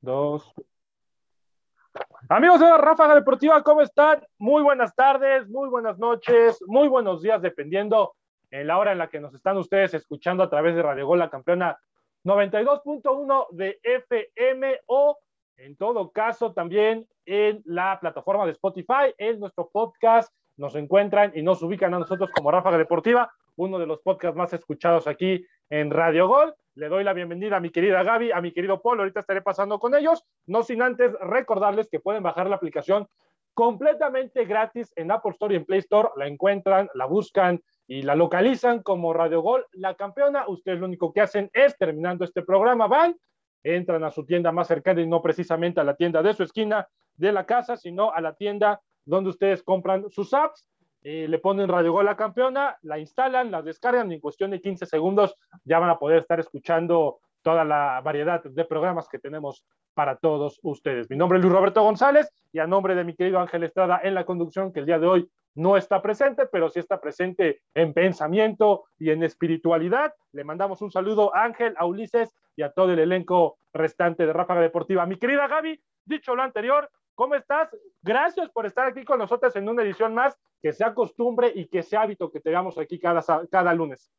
dos. Amigos de Ráfaga Deportiva, ¿cómo están? Muy buenas tardes, muy buenas noches, muy buenos días, dependiendo en la hora en la que nos están ustedes escuchando a través de Radio Gol, la campeona 92.1 de FM o en todo caso también en la plataforma de Spotify, en nuestro podcast. Nos encuentran y nos ubican a nosotros como Ráfaga Deportiva, uno de los podcasts más escuchados aquí en Radio Gol. Le doy la bienvenida a mi querida Gaby, a mi querido Paul. Ahorita estaré pasando con ellos. No sin antes recordarles que pueden bajar la aplicación completamente gratis en Apple Store y en Play Store. La encuentran, la buscan y la localizan como Radio Gol, la campeona. Ustedes lo único que hacen es, terminando este programa, van, entran a su tienda más cercana y no precisamente a la tienda de su esquina de la casa, sino a la tienda donde ustedes compran sus apps eh, le ponen Radio Gol la campeona, la instalan, la descargan y en cuestión de 15 segundos ya van a poder estar escuchando toda la variedad de programas que tenemos para todos ustedes. Mi nombre es Luis Roberto González y a nombre de mi querido Ángel Estrada en la conducción, que el día de hoy no está presente, pero sí está presente en pensamiento y en espiritualidad. Le mandamos un saludo a Ángel, a Ulises y a todo el elenco restante de Ráfaga Deportiva. Mi querida Gaby, dicho lo anterior, ¿Cómo estás? Gracias por estar aquí con nosotros en una edición más, que sea costumbre y que sea hábito que tengamos aquí cada, cada lunes.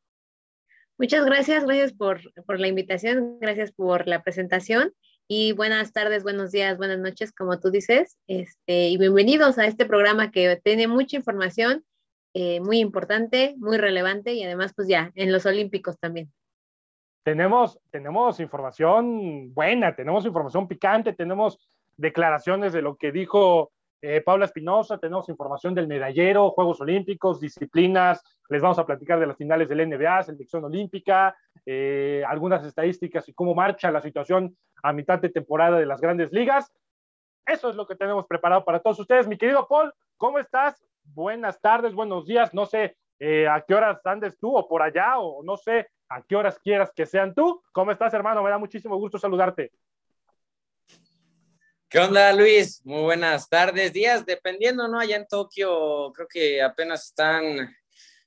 Muchas gracias, gracias por, por la invitación, gracias por la presentación y buenas tardes, buenos días, buenas noches, como tú dices, este, y bienvenidos a este programa que tiene mucha información, eh, muy importante, muy relevante y además pues ya en los Olímpicos también. Tenemos, tenemos información buena, tenemos información picante, tenemos declaraciones de lo que dijo eh, Paula Espinosa, tenemos información del medallero, Juegos Olímpicos, disciplinas, les vamos a platicar de las finales del NBA, selección olímpica, eh, algunas estadísticas y cómo marcha la situación a mitad de temporada de las grandes ligas. Eso es lo que tenemos preparado para todos ustedes. Mi querido Paul, ¿cómo estás? Buenas tardes, buenos días. No sé eh, a qué horas andes tú o por allá, o no sé a qué horas quieras que sean tú. ¿Cómo estás, hermano? Me da muchísimo gusto saludarte. ¿Qué onda, Luis? Muy buenas tardes, días, dependiendo, ¿no? Allá en Tokio creo que apenas están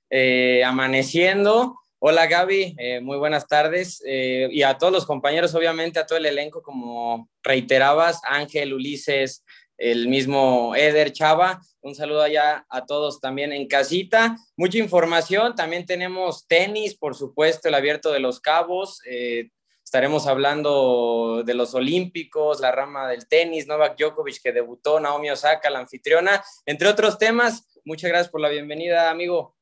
eh, amaneciendo. Hola, Gaby, eh, muy buenas tardes. Eh, y a todos los compañeros, obviamente, a todo el elenco, como reiterabas, Ángel, Ulises, el mismo Eder Chava. Un saludo allá a todos también en casita. Mucha información. También tenemos tenis, por supuesto, el abierto de los cabos. Estaremos hablando de los Olímpicos, la rama del tenis, Novak Djokovic que debutó, Naomi Osaka, la anfitriona, entre otros temas. Muchas gracias por la bienvenida, amigo.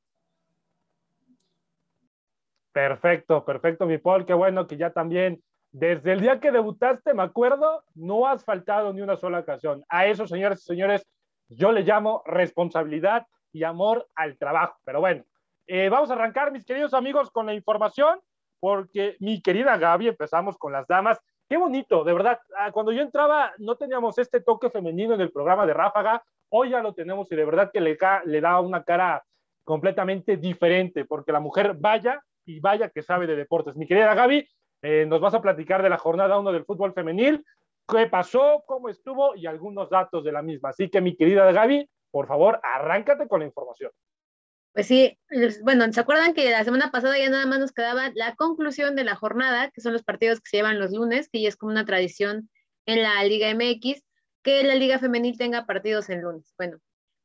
Perfecto, perfecto, mi Paul. Qué bueno que ya también, desde el día que debutaste, me acuerdo, no has faltado ni una sola ocasión. A eso, señores y señores, yo le llamo responsabilidad y amor al trabajo. Pero bueno, eh, vamos a arrancar, mis queridos amigos, con la información porque mi querida Gaby, empezamos con las damas. Qué bonito, de verdad. Ah, cuando yo entraba no teníamos este toque femenino en el programa de Ráfaga, hoy ya lo tenemos y de verdad que le, le da una cara completamente diferente, porque la mujer vaya y vaya que sabe de deportes. Mi querida Gaby, eh, nos vas a platicar de la jornada 1 del fútbol femenil, qué pasó, cómo estuvo y algunos datos de la misma. Así que mi querida Gaby, por favor, arráncate con la información. Pues sí, bueno, ¿se acuerdan que la semana pasada ya nada más nos quedaba la conclusión de la jornada, que son los partidos que se llevan los lunes, que ya es como una tradición en la Liga MX, que la Liga Femenil tenga partidos en lunes? Bueno,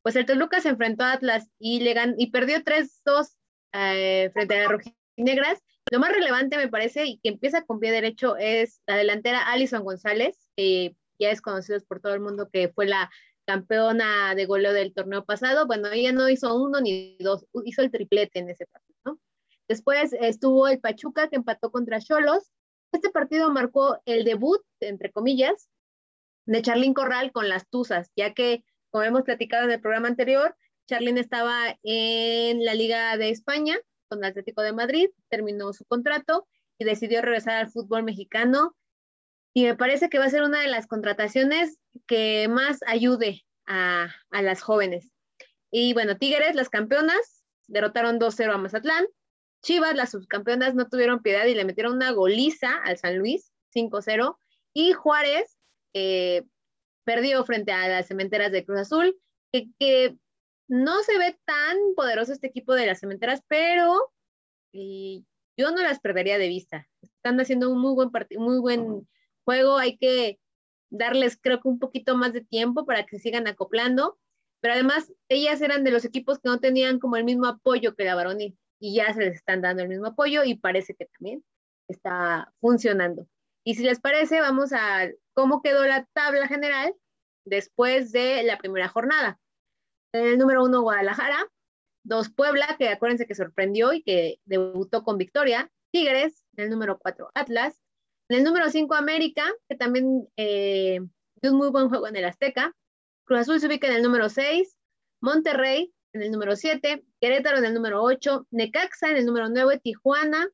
pues el Toluca se enfrentó a Atlas y, le y perdió 3-2 eh, frente a las rojinegras. Lo más relevante me parece y que empieza con pie derecho es la delantera Alison González, que ya es conocido por todo el mundo que fue la campeona de goleo del torneo pasado. Bueno, ella no hizo uno ni dos, hizo el triplete en ese partido. Después estuvo el Pachuca que empató contra Cholos. Este partido marcó el debut, entre comillas, de Charlín Corral con las Tuzas, ya que, como hemos platicado en el programa anterior, Charlín estaba en la Liga de España con el Atlético de Madrid, terminó su contrato y decidió regresar al fútbol mexicano. Y me parece que va a ser una de las contrataciones que más ayude a, las jóvenes. Y bueno, Tigres, las campeonas, derrotaron 2-0 a Mazatlán. Chivas, las subcampeonas, no tuvieron piedad y le metieron una goliza al San Luis, 5-0. Y Juárez eh, perdió frente a las cementeras de Cruz Azul, que, no se ve tan poderoso este equipo de las cementeras, pero yo no las perdería de vista. Están haciendo un muy buen, muy buen juego hay que darles creo que un poquito más de tiempo para que sigan acoplando, pero además ellas eran de los equipos que no tenían como el mismo apoyo que la varonil y ya se les están dando el mismo apoyo y parece que también está funcionando. Y si les parece, vamos a cómo quedó la tabla general después de la primera jornada. En el número uno, Guadalajara. Dos, Puebla, que acuérdense que sorprendió y que debutó con victoria. Tigres. En el número cuatro, Atlas. En el número cinco, América, que también eh, dio un muy buen juego en el Azteca. Cruz Azul se ubica en el número seis. Monterrey en el número siete. Querétaro en el número ocho. Necaxa en el número nueve. Tijuana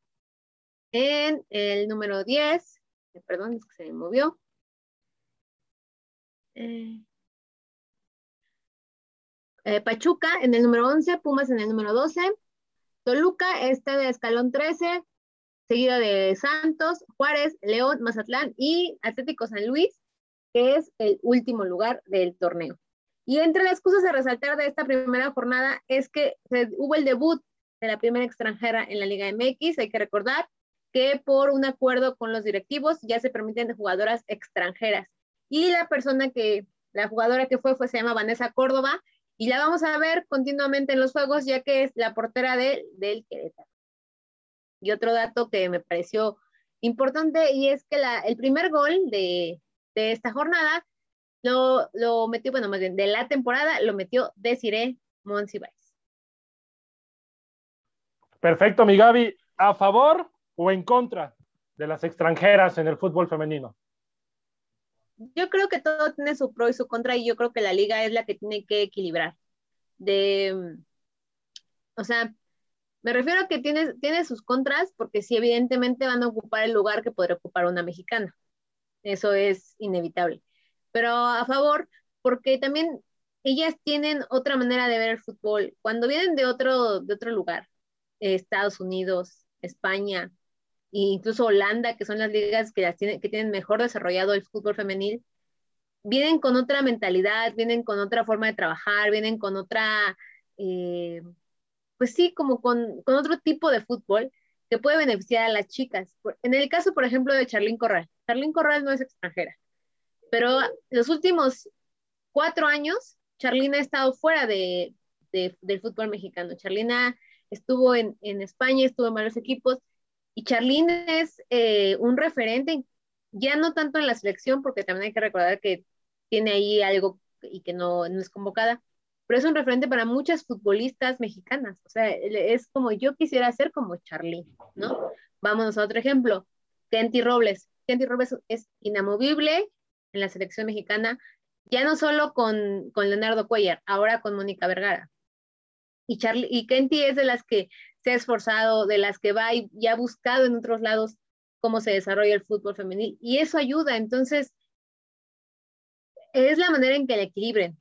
en el número diez. Perdón, es que se me movió. Eh, eh, Pachuca en el número 11, Pumas en el número 12, Toluca está en escalón 13, seguido de Santos, Juárez, León, Mazatlán y Atlético San Luis, que es el último lugar del torneo. Y entre las cosas a resaltar de esta primera jornada es que hubo el debut de la primera extranjera en la Liga MX. Hay que recordar que por un acuerdo con los directivos ya se permiten jugadoras extranjeras. Y la persona que, la jugadora que fue, fue se llama Vanessa Córdoba y la vamos a ver continuamente en los juegos ya que es la portera de, del Querétaro. Y otro dato que me pareció importante y es que la, el primer gol de, de esta jornada lo, lo, metió, bueno, más bien de la temporada lo metió Desiree Monsiváis. Perfecto, mi Gaby. ¿A favor o en contra de las extranjeras en el fútbol femenino? yo creo que todo tiene su pro y su contra y yo creo que la liga es la que tiene que equilibrar. De, o sea, me refiero a que tiene, tiene sus contras porque sí, evidentemente van a ocupar el lugar que podría ocupar una mexicana. Eso es inevitable. Pero a favor, porque también ellas tienen otra manera de ver el fútbol. Cuando vienen de otro, de otro lugar, Estados Unidos, España, incluso Holanda, que son las ligas que, las tienen, que tienen mejor desarrollado el fútbol femenil, vienen con otra mentalidad, vienen con otra forma de trabajar, vienen con otra, eh, pues sí, como con, con, otro tipo de fútbol que puede beneficiar a las chicas. En el caso, por ejemplo, de Charlín Corral. Charlín Corral no es extranjera, pero los últimos cuatro años, Charlín ha estado fuera de, de, del fútbol mexicano. Charlina estuvo en, en España, estuvo en varios equipos, y Charlene es eh, un referente, ya no tanto en la selección, porque también hay que recordar que tiene ahí algo y que no, no es convocada, pero es un referente para muchas futbolistas mexicanas. O sea, es como yo quisiera ser como Charlene, ¿no? Vámonos a otro ejemplo. Kenty Robles. Kenty Robles es inamovible en la selección mexicana, ya no solo con, con Leonardo Cuellar, ahora con Mónica Vergara. Y, Charlie, y Kenty es de las que se ha esforzado, de las que va y, ha buscado en otros lados cómo se desarrolla el fútbol femenil. Y eso ayuda. Entonces, es la manera en que la equilibren.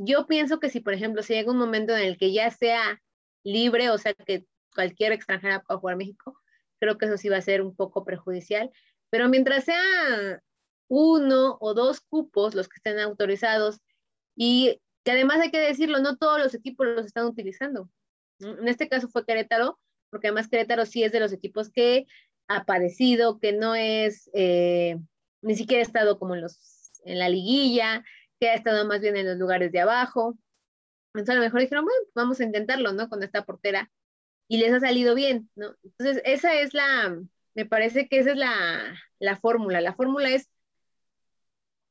Yo pienso que si, por ejemplo, si llega un momento en el que ya sea libre, o sea, que cualquier extranjera pueda jugar México, creo que eso sí va a ser un poco perjudicial. Pero mientras sea uno o dos cupos los que estén autorizados y que además hay que decirlo, no todos los equipos los están utilizando. En este caso fue Querétaro, porque además Querétaro sí es de los equipos que ha padecido, que no es, eh, ni siquiera estado como en, los, en la liguilla, que ha estado más bien en los lugares de abajo. Entonces a lo mejor dijeron, bueno, vamos a intentarlo, ¿no? Con esta portera. Y les ha salido bien, ¿no? Entonces esa es la, me parece que esa es la, la fórmula. La fórmula es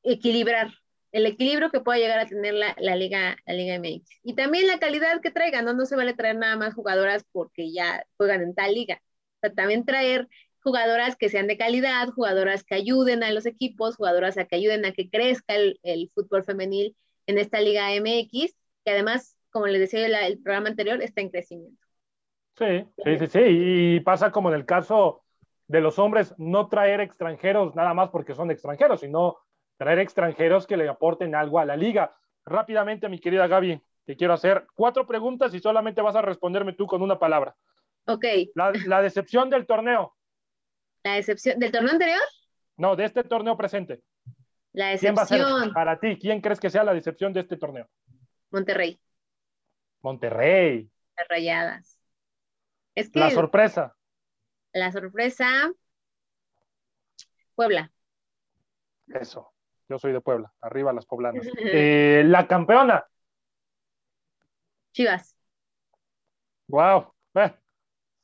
equilibrar, el equilibrio que pueda llegar a tener la, Liga, la Liga MX. Y también la calidad que traigan, ¿no? No se vale traer nada más jugadoras porque ya juegan en tal liga. O sea, también traer jugadoras que sean de calidad, jugadoras que ayuden a los equipos, jugadoras a que ayuden a que crezca el, fútbol femenil en esta Liga MX, que además, como les decía el, el programa anterior, está en crecimiento. Sí, sí, sí, sí. Y pasa como en el caso de los hombres, no traer extranjeros nada más porque son extranjeros, sino traer extranjeros que le aporten algo a la liga. Rápidamente, mi querida Gaby, te quiero hacer cuatro preguntas y solamente vas a responderme tú con una palabra. Ok. La, decepción del torneo. ¿La decepción del torneo anterior? No, de este torneo presente. La decepción. ¿Quién va a ser para ti? ¿Quién crees que sea la decepción de este torneo? Monterrey. Monterrey. Las rayadas. Es que la sorpresa. La sorpresa. Puebla. Eso, yo soy de Puebla, arriba las poblanas. Eh, la campeona. Chivas. Wow. Eh,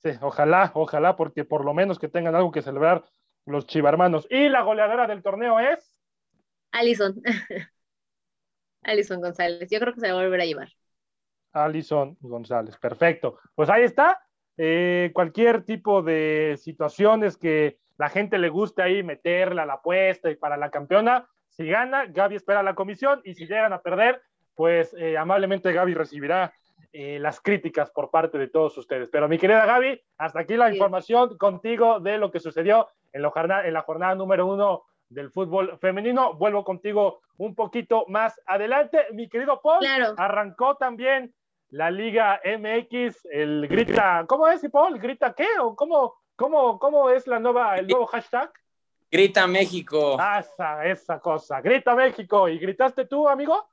sí, ojalá, ojalá, porque por lo menos que tengan algo que celebrar los chivarmanos. Y la goleadora del torneo es. Alison. Alison González. Yo creo que se va a volver a llevar. Alison González. Perfecto. Pues ahí está. Eh, cualquier tipo de situaciones que la gente le guste ahí meterla a la apuesta y para la campeona, si gana, Gaby espera la comisión y si llegan a perder, pues eh, amablemente Gaby recibirá eh, las críticas por parte de todos ustedes. Pero mi querida Gaby, hasta aquí la información contigo de lo que sucedió en la jornada, en la jornada número uno del fútbol femenino. Vuelvo contigo un poquito más adelante. Mi querido Paul, arrancó también la Liga MX, el grita, ¿cómo es, Paul? ¿Grita qué? ¿O cómo, cómo, cómo es la nueva, el nuevo hashtag? Grita México. Ah, esa, esa cosa, grita México. ¿Y gritaste tú, amigo?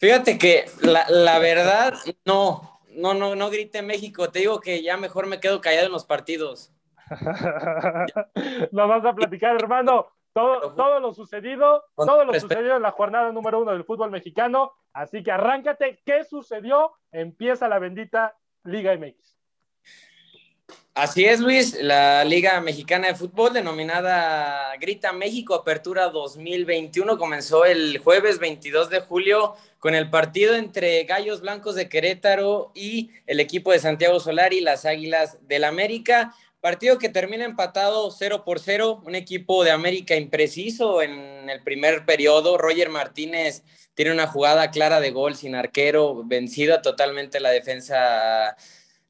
Fíjate que la, la verdad, no, no, no, no grite México. Te digo que ya mejor me quedo callado en los partidos. Nos vas a platicar, hermano, todo, todo lo sucedido, todo lo sucedido en la jornada número uno del fútbol mexicano. Así que arráncate, ¿qué sucedió? Empieza la bendita Liga MX. Así es, Luis, la Liga Mexicana de Fútbol, denominada Grita México Apertura 2021, comenzó el jueves 22 de julio con el partido entre Gallos Blancos de Querétaro y el equipo de Santiago Solari, las Águilas del América. Partido que termina empatado 0 por 0, un equipo de América impreciso en el primer periodo. Roger Martínez tiene una jugada clara de gol sin arquero, vencida totalmente la defensa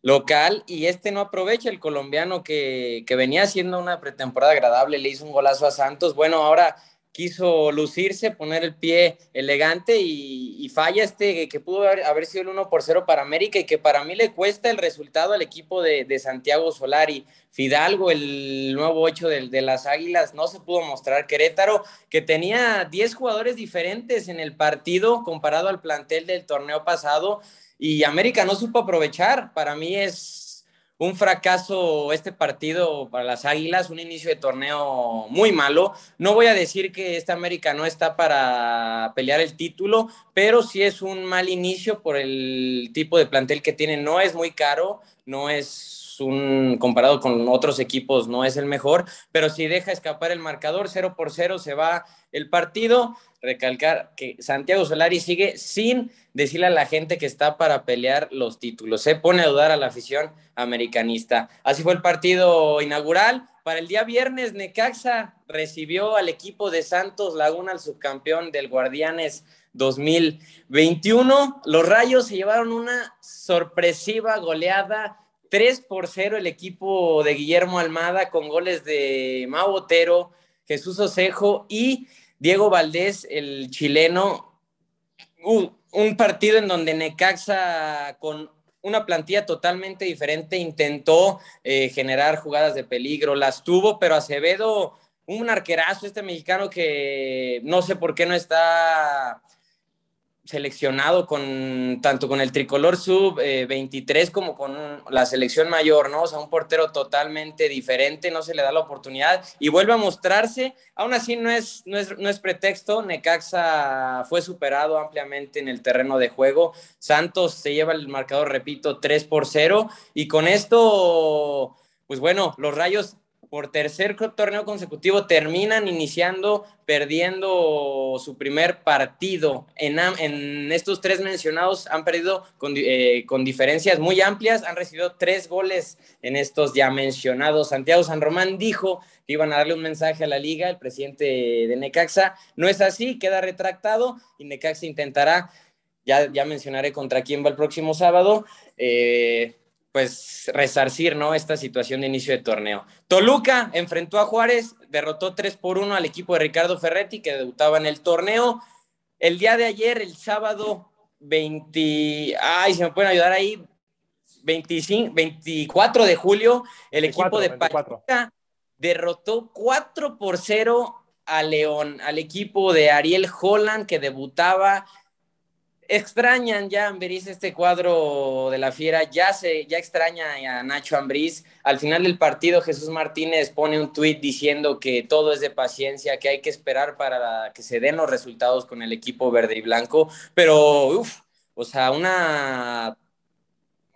local y este no aprovecha el colombiano que, que venía haciendo una pretemporada agradable, le hizo un golazo a Santos. Bueno, ahora quiso lucirse, poner el pie elegante y, falla este que pudo haber, sido el 1 por 0 para América y que para mí le cuesta el resultado al equipo de, Santiago Solari. Fidalgo, el nuevo 8 de, de, las Águilas, no se pudo mostrar. Querétaro, que tenía 10 jugadores diferentes en el partido comparado al plantel del torneo pasado y América no supo aprovechar. Para mí es un fracaso este partido para las Águilas, un inicio de torneo muy malo. No voy a decir que esta América no está para pelear el título, pero sí es un mal inicio por el tipo de plantel que tiene. No es muy caro, no es un, comparado con otros equipos, no es el mejor, pero si deja escapar el marcador 0 por 0 se va el partido recalcar que Santiago Solari sigue sin decirle a la gente que está para pelear los títulos. Se pone a dudar a la afición americanista. Así fue el partido inaugural. Para el día viernes, Necaxa recibió al equipo de Santos Laguna, el subcampeón del Guardianes 2021. Los Rayos se llevaron una sorpresiva goleada 3 por 0 el equipo de Guillermo Almada con goles de Mau Otero, Jesús Osejo y Diego Valdés, el chileno, un partido en donde Necaxa con una plantilla totalmente diferente intentó eh, generar jugadas de peligro, las tuvo, pero Acevedo, un arquerazo, este mexicano que no sé por qué no está seleccionado con tanto con el tricolor sub 23 eh, como con la selección mayor, ¿no? O sea, un portero totalmente diferente, no se le da la oportunidad y vuelve a mostrarse. Aún así no es, no es, no es pretexto, Necaxa fue superado ampliamente en el terreno de juego. Santos se lleva el marcador, repito, 3 por 0 y con esto pues bueno, los Rayos por tercer torneo consecutivo terminan iniciando perdiendo su primer partido. En, estos tres mencionados han perdido con, eh, con, diferencias muy amplias, han recibido tres goles en estos ya mencionados. Santiago San Román dijo que iban a darle un mensaje a la liga, el presidente de Necaxa. No es así, queda retractado y Necaxa intentará, ya, ya mencionaré contra quién va el próximo sábado. Eh, pues resarcir, ¿no? Esta situación de inicio de torneo. Toluca enfrentó a Juárez, derrotó 3 por 1 al equipo de Ricardo Ferretti, que debutaba en el torneo. El día de ayer, el sábado 20, ay, se me pueden ayudar ahí, 25, 24 de julio, el equipo de Pachuca derrotó 4 por 0 a León, al equipo de Ariel Holland, que debutaba extrañan ya Ambriz este cuadro de la fiera, ya se, ya extraña a Nacho Ambriz. Al final del partido, Jesús Martínez pone un tuit diciendo que todo es de paciencia, que hay que esperar para que se den los resultados con el equipo verde y blanco. Pero, uff, o sea, una,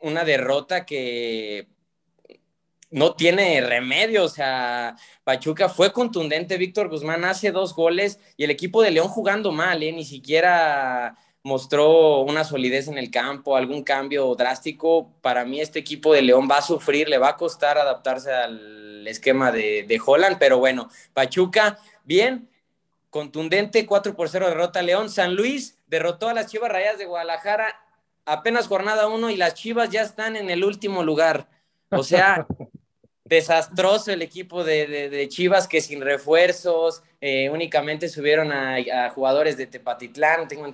una derrota que no tiene remedio. O sea, Pachuca fue contundente. Víctor Guzmán hace dos goles y el equipo de León jugando mal, ¿eh? Ni siquiera mostró una solidez en el campo, algún cambio drástico. Para mí este equipo de León va a sufrir, le va a costar adaptarse al esquema de, de Holland, pero bueno, Pachuca, bien, contundente, 4 por 0 derrota a León. San Luis derrotó a las Chivas Rayas de Guadalajara apenas jornada 1 y las Chivas ya están en el último lugar. O sea, desastroso el equipo de, Chivas que sin refuerzos eh, únicamente subieron a, a, jugadores de Tepatitlán, tengo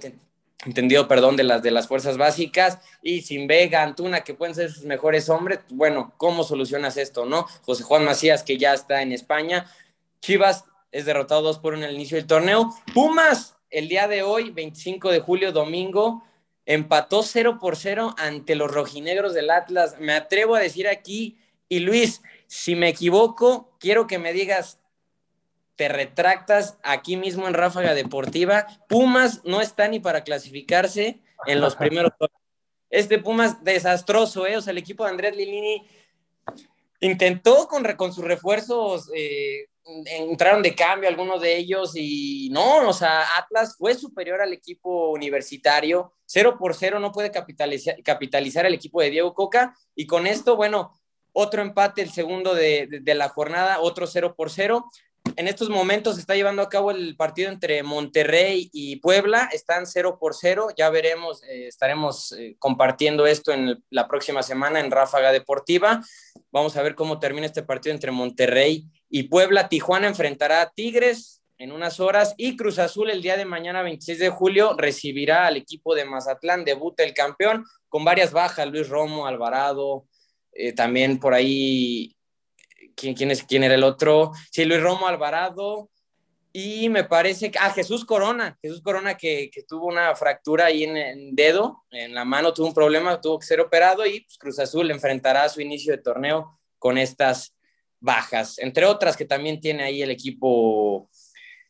entendido perdón, de las, de las fuerzas básicas, y sin Vega, Antuna, que pueden ser sus mejores hombres, bueno, ¿cómo solucionas esto, no? José Juan Macías, que ya está en España, Chivas es derrotado 2 por 1 en el inicio del torneo, Pumas, el día de hoy, 25 de julio, domingo, empató 0 por 0 ante los rojinegros del Atlas, me atrevo a decir aquí, y Luis, si me equivoco, quiero que me digas, te retractas aquí mismo en Ráfaga Deportiva. Pumas no está ni para clasificarse en los primeros. Este Pumas desastroso, ¿eh? O sea, el equipo de Andrés Lilini intentó con, con sus refuerzos, eh, entraron de cambio algunos de ellos y no, o sea, Atlas fue superior al equipo universitario, cero por cero no puede capitalizar, capitalizar el equipo de Diego Coca y con esto, bueno, otro empate, el segundo de, de, de la jornada, otro cero por cero en estos momentos se está llevando a cabo el partido entre Monterrey y Puebla, están 0 por 0, ya veremos, eh, estaremos eh, compartiendo esto en la próxima semana en Ráfaga Deportiva. Vamos a ver cómo termina este partido entre Monterrey y Puebla. Tijuana enfrentará a Tigres en unas horas y Cruz Azul el día de mañana 26 de julio recibirá al equipo de Mazatlán, debuta el campeón con varias bajas, Luis Romo, Alvarado, eh, también por ahí ¿quién, es, quién era el otro? Sí, Luis Romo Alvarado. Y me parece que, ah, Jesús Corona, Jesús Corona que, que tuvo una fractura ahí en el dedo, en la mano, tuvo un problema, tuvo que ser operado y pues, Cruz Azul enfrentará su inicio de torneo con estas bajas, entre otras que también tiene ahí el equipo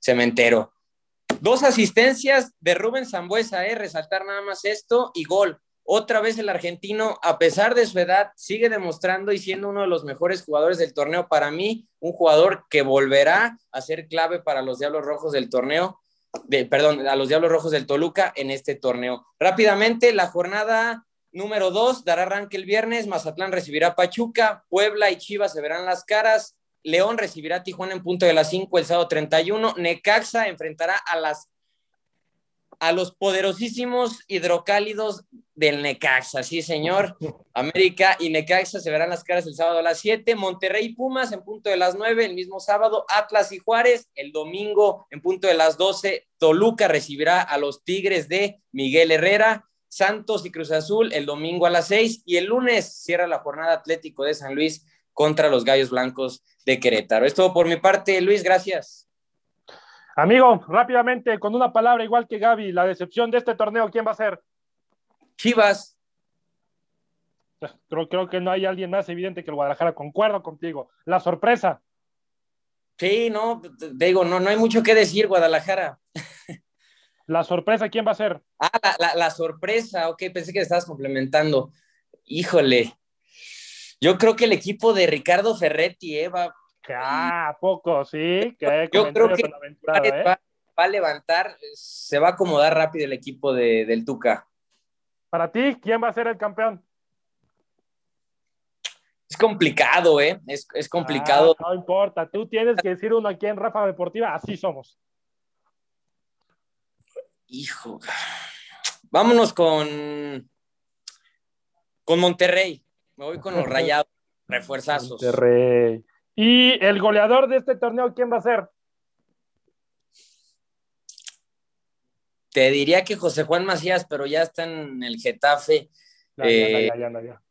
cementero. Dos asistencias de Rubén Zambuesa, ¿eh? resaltar nada más esto y gol. Otra vez el argentino, a pesar de su edad, sigue demostrando y siendo uno de los mejores jugadores del torneo. Para mí, un jugador que volverá a ser clave para los Diablos Rojos del torneo, de, perdón, a los Diablos Rojos del Toluca en este torneo. Rápidamente, la jornada número dos dará arranque el viernes. Mazatlán recibirá Pachuca, Puebla y Chivas se verán las caras. León recibirá a Tijuana en punto de las 5 el sábado 31. Necaxa enfrentará a las a los poderosísimos hidrocálidos del Necaxa, sí señor. América y Necaxa se verán las caras el sábado a las 7, Monterrey y Pumas en punto de las 9, el mismo sábado, Atlas y Juárez, el domingo en punto de las 12, Toluca recibirá a los Tigres de Miguel Herrera, Santos y Cruz Azul el domingo a las 6 y el lunes cierra la jornada Atlético de San Luis contra los Gallos Blancos de Querétaro. Es todo por mi parte, Luis, gracias. Amigo, rápidamente, con una palabra igual que Gaby, la decepción de este torneo, ¿quién va a ser? Chivas. Creo, creo que no hay alguien más evidente que el Guadalajara, concuerdo contigo. La sorpresa. Sí, no, digo, no, no hay mucho que decir, Guadalajara. La sorpresa, ¿quién va a ser? Ah, la, la, sorpresa, ok, pensé que estabas complementando. Híjole, yo creo que el equipo de Ricardo Ferretti eh, va, Ah, poco, sí. Yo creo que ¿eh? va, a levantar, se va a acomodar rápido el equipo de, del Tuca. Para ti, ¿quién va a ser el campeón? Es complicado, ¿eh? Es, es complicado. Ah, no importa, tú tienes que decir uno aquí en Rafa Deportiva, así somos. Hijo. Vámonos con, con Monterrey. Me voy con los rayados, refuerzazos. Monterrey. Y el goleador de este torneo, ¿quién va a ser? Te diría que José Juan Macías, pero ya está en el Getafe. Ya, eh, ya, ya, ya,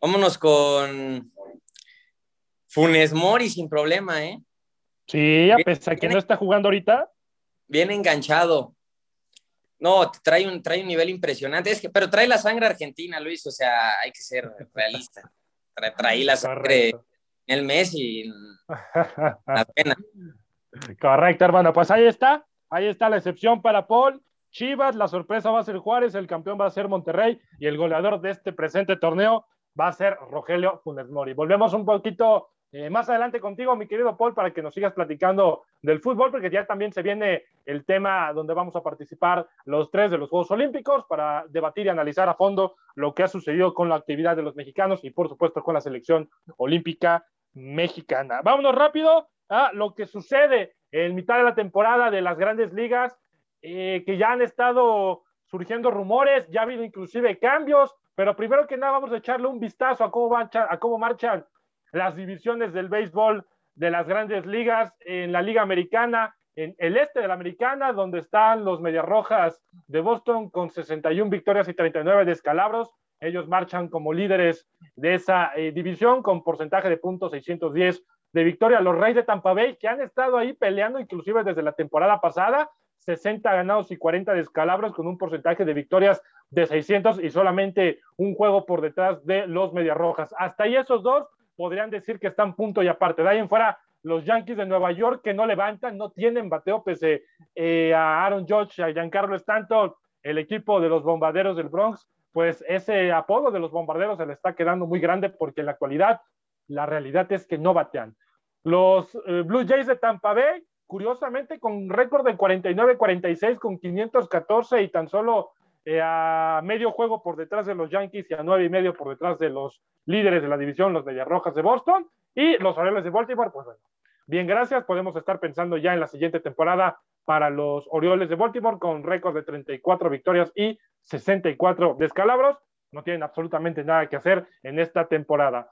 Vámonos con Funes Mori sin problema, ¿eh? Sí, a pesar de que no está jugando ahorita. Bien enganchado. No, trae un, trae un nivel impresionante, es que, pero trae la sangre argentina, Luis, o sea, hay que ser realista. Trae, la sangre el Messi, la pena. Correcto, hermano, pues ahí está, ahí está la excepción para Paul. Chivas, la sorpresa va a ser Juárez, el campeón va a ser Monterrey y el goleador de este presente torneo va a ser Rogelio Funes Mori. Volvemos un poquito eh, más adelante contigo, mi querido Paul, para que nos sigas platicando del fútbol, porque ya también se viene el tema donde vamos a participar los tres de los Juegos Olímpicos para debatir y analizar a fondo lo que ha sucedido con la actividad de los mexicanos y, por supuesto, con la selección olímpica mexicana. Vámonos rápido a lo que sucede en mitad de la temporada de las grandes ligas, eh, que ya han estado surgiendo rumores, ya ha habido inclusive cambios, pero primero que nada vamos a echarle un vistazo a cómo, a cómo marchan las divisiones del béisbol de las grandes ligas en la Liga Americana, en el este de la Americana, donde están los Medias Rojas de Boston con 61 victorias y 39 descalabros. Ellos marchan como líderes de esa eh, división con porcentaje de puntos 610 de victoria. Los Reyes de Tampa Bay, que han estado ahí peleando inclusive desde la temporada pasada, 60 ganados y 40 descalabros con un porcentaje de victorias de 600 y solamente un juego por detrás de los Medias Rojas. Hasta ahí esos dos podrían decir que están punto y aparte. De ahí en fuera, los Yankees de Nueva York que no levantan, no tienen bateo pese eh, a Aaron Judge, a Giancarlo Stanton, el equipo de los bombarderos del Bronx, pues ese apodo de los bombarderos se le está quedando muy grande porque en la actualidad la realidad es que no batean. Los eh, Blue Jays de Tampa Bay, curiosamente con récord de 49-46 con 514 y tan solo eh, a medio juego por detrás de los Yankees y a nueve y medio por detrás de los líderes de la división, los Rojas de Boston y los Orioles de Baltimore, pues bueno, bien, gracias, podemos estar pensando ya en la siguiente temporada para los Orioles de Baltimore con récord de 34 victorias y 64 descalabros, no tienen absolutamente nada que hacer en esta temporada.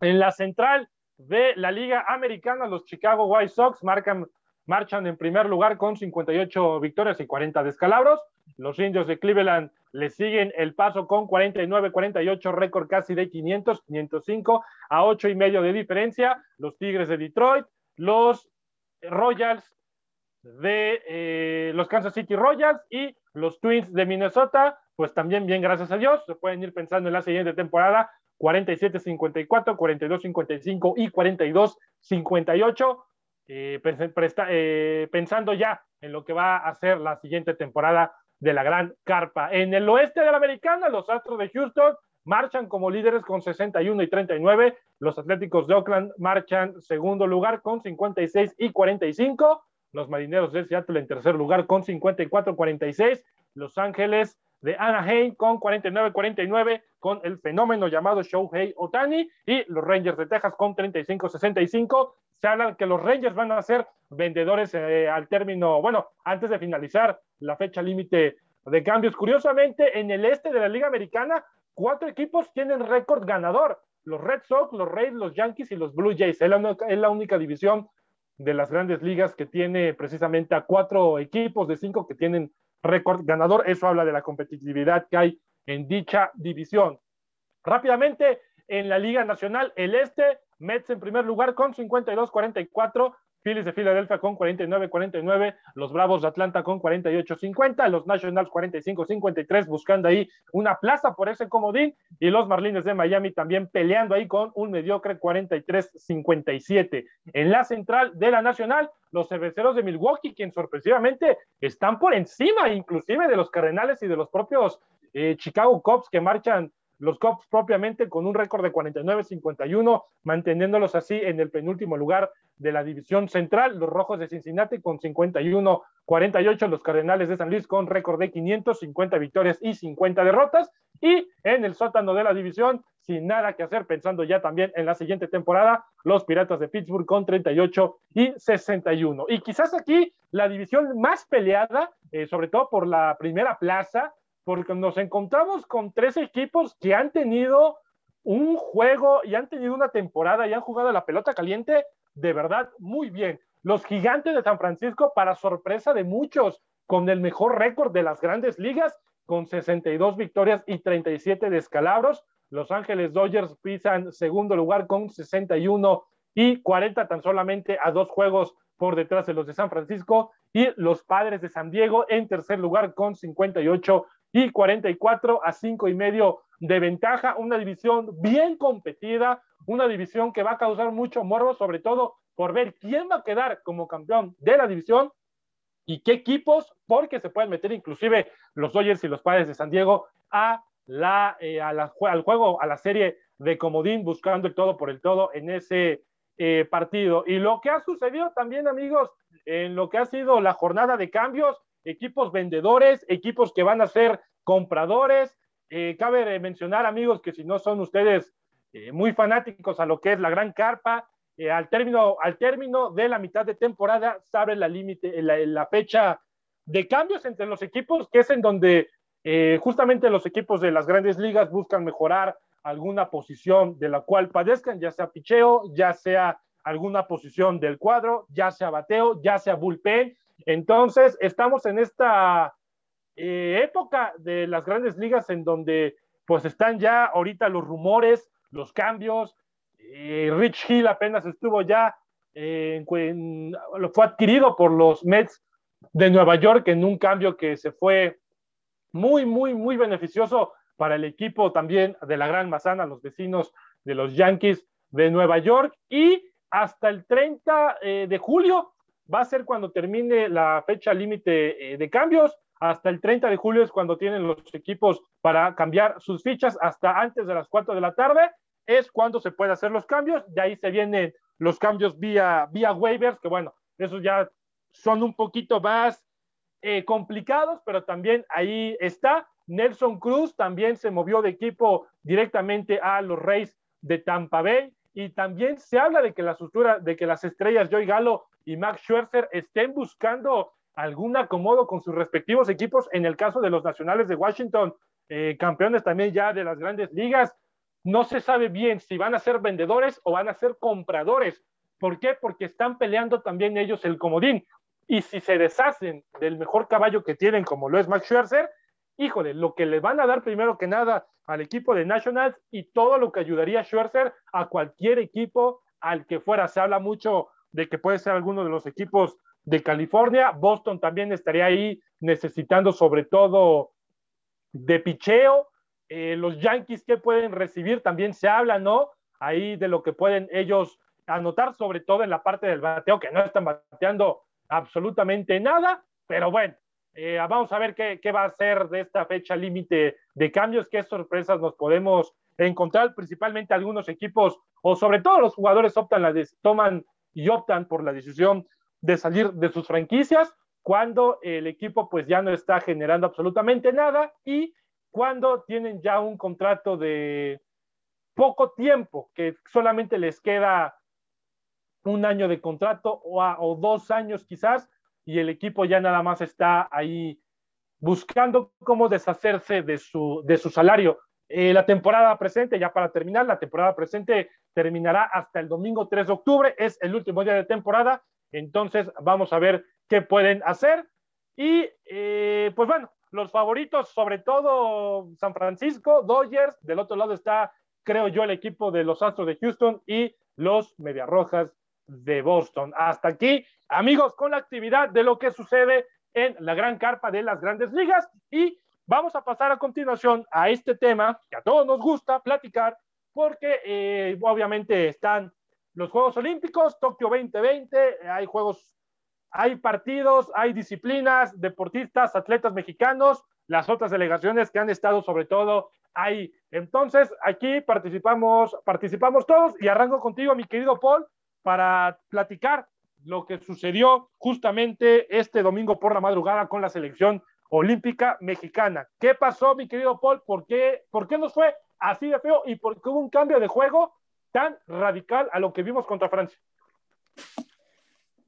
En la central de la Liga Americana, los Chicago White Sox marcan, marchan en primer lugar con 58 victorias y 40 descalabros. Los indios de Cleveland le siguen el paso con 49-48, récord casi de 500, 505 a 8 y medio de diferencia. Los Tigres de Detroit, los Royals de eh, los Kansas City Royals y los Twins de Minnesota, pues también bien, gracias a Dios, se pueden ir pensando en la siguiente temporada, 47-54, 42-55 y 42-58, eh, eh, pensando ya en lo que va a ser la siguiente temporada de la gran carpa. En el oeste de la americana, los Astros de Houston marchan como líderes con 61 y 39. Los Atléticos de Oakland marchan segundo lugar con 56 y 45. Los Marineros de Seattle en tercer lugar con 54 46. Los Ángeles de Anaheim con 49-49 con el fenómeno llamado Shohei Otani y los Rangers de Texas con 35-65. Se habla que los Rangers van a ser vendedores eh, al término, bueno, antes de finalizar la fecha límite de cambios. Curiosamente, en el este de la Liga Americana, cuatro equipos tienen récord ganador. Los Red Sox, los Rays, los Yankees y los Blue Jays. Es la única división de las grandes ligas que tiene precisamente a cuatro equipos de cinco que tienen récord ganador. Eso habla de la competitividad que hay en dicha división. Rápidamente, en la Liga Nacional, el Este, Mets en primer lugar con 52-44, Phillies de Filadelfia con 49-49, los Bravos de Atlanta con 48-50, los Nationals 45-53 buscando ahí una plaza por ese comodín y los Marlins de Miami también peleando ahí con un mediocre 43-57. En la central de la Nacional, los cerveceros de Milwaukee, quien sorpresivamente están por encima inclusive de los Cardenales y de los propios eh, Chicago Cubs que marchan los Cubs propiamente con un récord de 49-51, manteniéndolos así en el penúltimo lugar de la división central. Los Rojos de Cincinnati con 51-48, los Cardenales de San Luis con récord de 550 victorias y 50 derrotas. Y en el sótano de la división, sin nada que hacer, pensando ya también en la siguiente temporada, los Piratas de Pittsburgh con 38 y 61. Y quizás aquí la división más peleada, eh, sobre todo por la primera plaza, porque nos encontramos con tres equipos que han tenido un juego y han tenido una temporada y han jugado la pelota caliente de verdad muy bien. Los gigantes de San Francisco, para sorpresa de muchos, con el mejor récord de las grandes ligas, con 62 victorias y 37 descalabros. Los Ángeles Dodgers pisan segundo lugar con 61 y 40 tan solamente a dos juegos por detrás de los de San Francisco y los padres de San Diego en tercer lugar con 58 y 44 a 5 y medio de ventaja. Una división bien competida, una división que va a causar mucho morbo, sobre todo por ver quién va a quedar como campeón de la división y qué equipos, porque se pueden meter inclusive los Dodgers y los padres de San Diego a la, eh, al juego, a la serie de Comodín, buscando el todo por el todo en ese eh, partido. Y lo que ha sucedido también, amigos, en lo que ha sido la jornada de cambios, equipos vendedores, equipos que van a ser compradores. Eh, cabe mencionar, amigos, que si no son ustedes eh, muy fanáticos a lo que es la gran carpa, al, término, al término de la mitad de temporada se abre la, límite, la, la fecha de cambios entre los equipos, que es en donde justamente los equipos de las grandes ligas buscan mejorar alguna posición de la cual padezcan, ya sea picheo, ya sea alguna posición del cuadro, ya sea bateo, ya sea bullpen. Entonces, estamos en esta eh, época de las grandes ligas en donde pues están ya ahorita los rumores, los cambios. Eh, Rich Hill apenas estuvo ya, eh, lo fue adquirido por los Mets de Nueva York en un cambio que se fue muy, muy, muy beneficioso para el equipo también de la Gran Mazana, los vecinos de los Yankees de Nueva York. Y hasta el 30 eh, de julio va a ser cuando termine la fecha límite eh, de cambios. Hasta el 30 de julio es cuando tienen los equipos para cambiar sus fichas. Hasta antes de las 4 de la tarde es cuando se puede hacer los cambios. De ahí se vienen los cambios vía, vía waivers, que bueno, esos ya son un poquito más eh, complicados, pero también ahí está. Nelson Cruz también se movió de equipo directamente a los Reyes de Tampa Bay y también se habla de que la estructura, de que las estrellas Joey Galo y Max Scherzer estén buscando algún acomodo con sus respectivos equipos. En el caso de los Nacionales de Washington, eh, campeones también ya de las grandes ligas, no se sabe bien si van a ser vendedores o van a ser compradores. ¿Por qué? Porque están peleando también ellos el comodín. Y si se deshacen del mejor caballo que tienen, como lo es Max Scherzer, híjole, lo que le van a dar primero que nada al equipo de Nationals y todo lo que ayudaría a Schwerzer a cualquier equipo al que fuera. Se habla mucho de que puede ser alguno de los equipos de California. Boston también estaría ahí necesitando sobre todo de picheo. Eh, los Yankees que pueden recibir también se habla, ¿no? Ahí de lo que pueden ellos anotar, sobre todo en la parte del bateo, que no están bateando absolutamente nada, pero bueno, eh, vamos a ver qué, va a ser de esta fecha límite de cambios, qué sorpresas nos podemos encontrar, principalmente algunos equipos o sobre todo los jugadores optan la toman y optan por la decisión de salir de sus franquicias cuando el equipo pues ya no está generando absolutamente nada y cuando tienen ya un contrato de poco tiempo, que solamente les queda un año de contrato o, o dos años quizás, y el equipo ya nada más está ahí buscando cómo deshacerse de su, de su salario. Eh, la temporada presente, ya para terminar, la temporada presente terminará hasta el domingo 3 de octubre, es el último día de temporada, entonces vamos a ver qué pueden hacer. Y eh, pues bueno, los favoritos, sobre todo San Francisco, Dodgers, del otro lado está, creo yo, el equipo de los Astros de Houston y los Mediarrojas de Boston. Hasta aquí, amigos, con la actividad de lo que sucede en la gran carpa de las grandes ligas y vamos a pasar a continuación a este tema que a todos nos gusta platicar porque eh, obviamente están los Juegos Olímpicos, Tokio 2020, hay juegos, hay partidos, hay disciplinas, deportistas, atletas mexicanos, las otras delegaciones que han estado sobre todo ahí. Entonces, aquí participamos, participamos todos y arranco contigo, mi querido Paul, para platicar lo que sucedió justamente este domingo por la madrugada con la selección olímpica mexicana. ¿Qué pasó, mi querido Paul? ¿Por qué, ¿Por qué nos fue así de feo y por qué hubo un cambio de juego tan radical a lo que vimos contra Francia?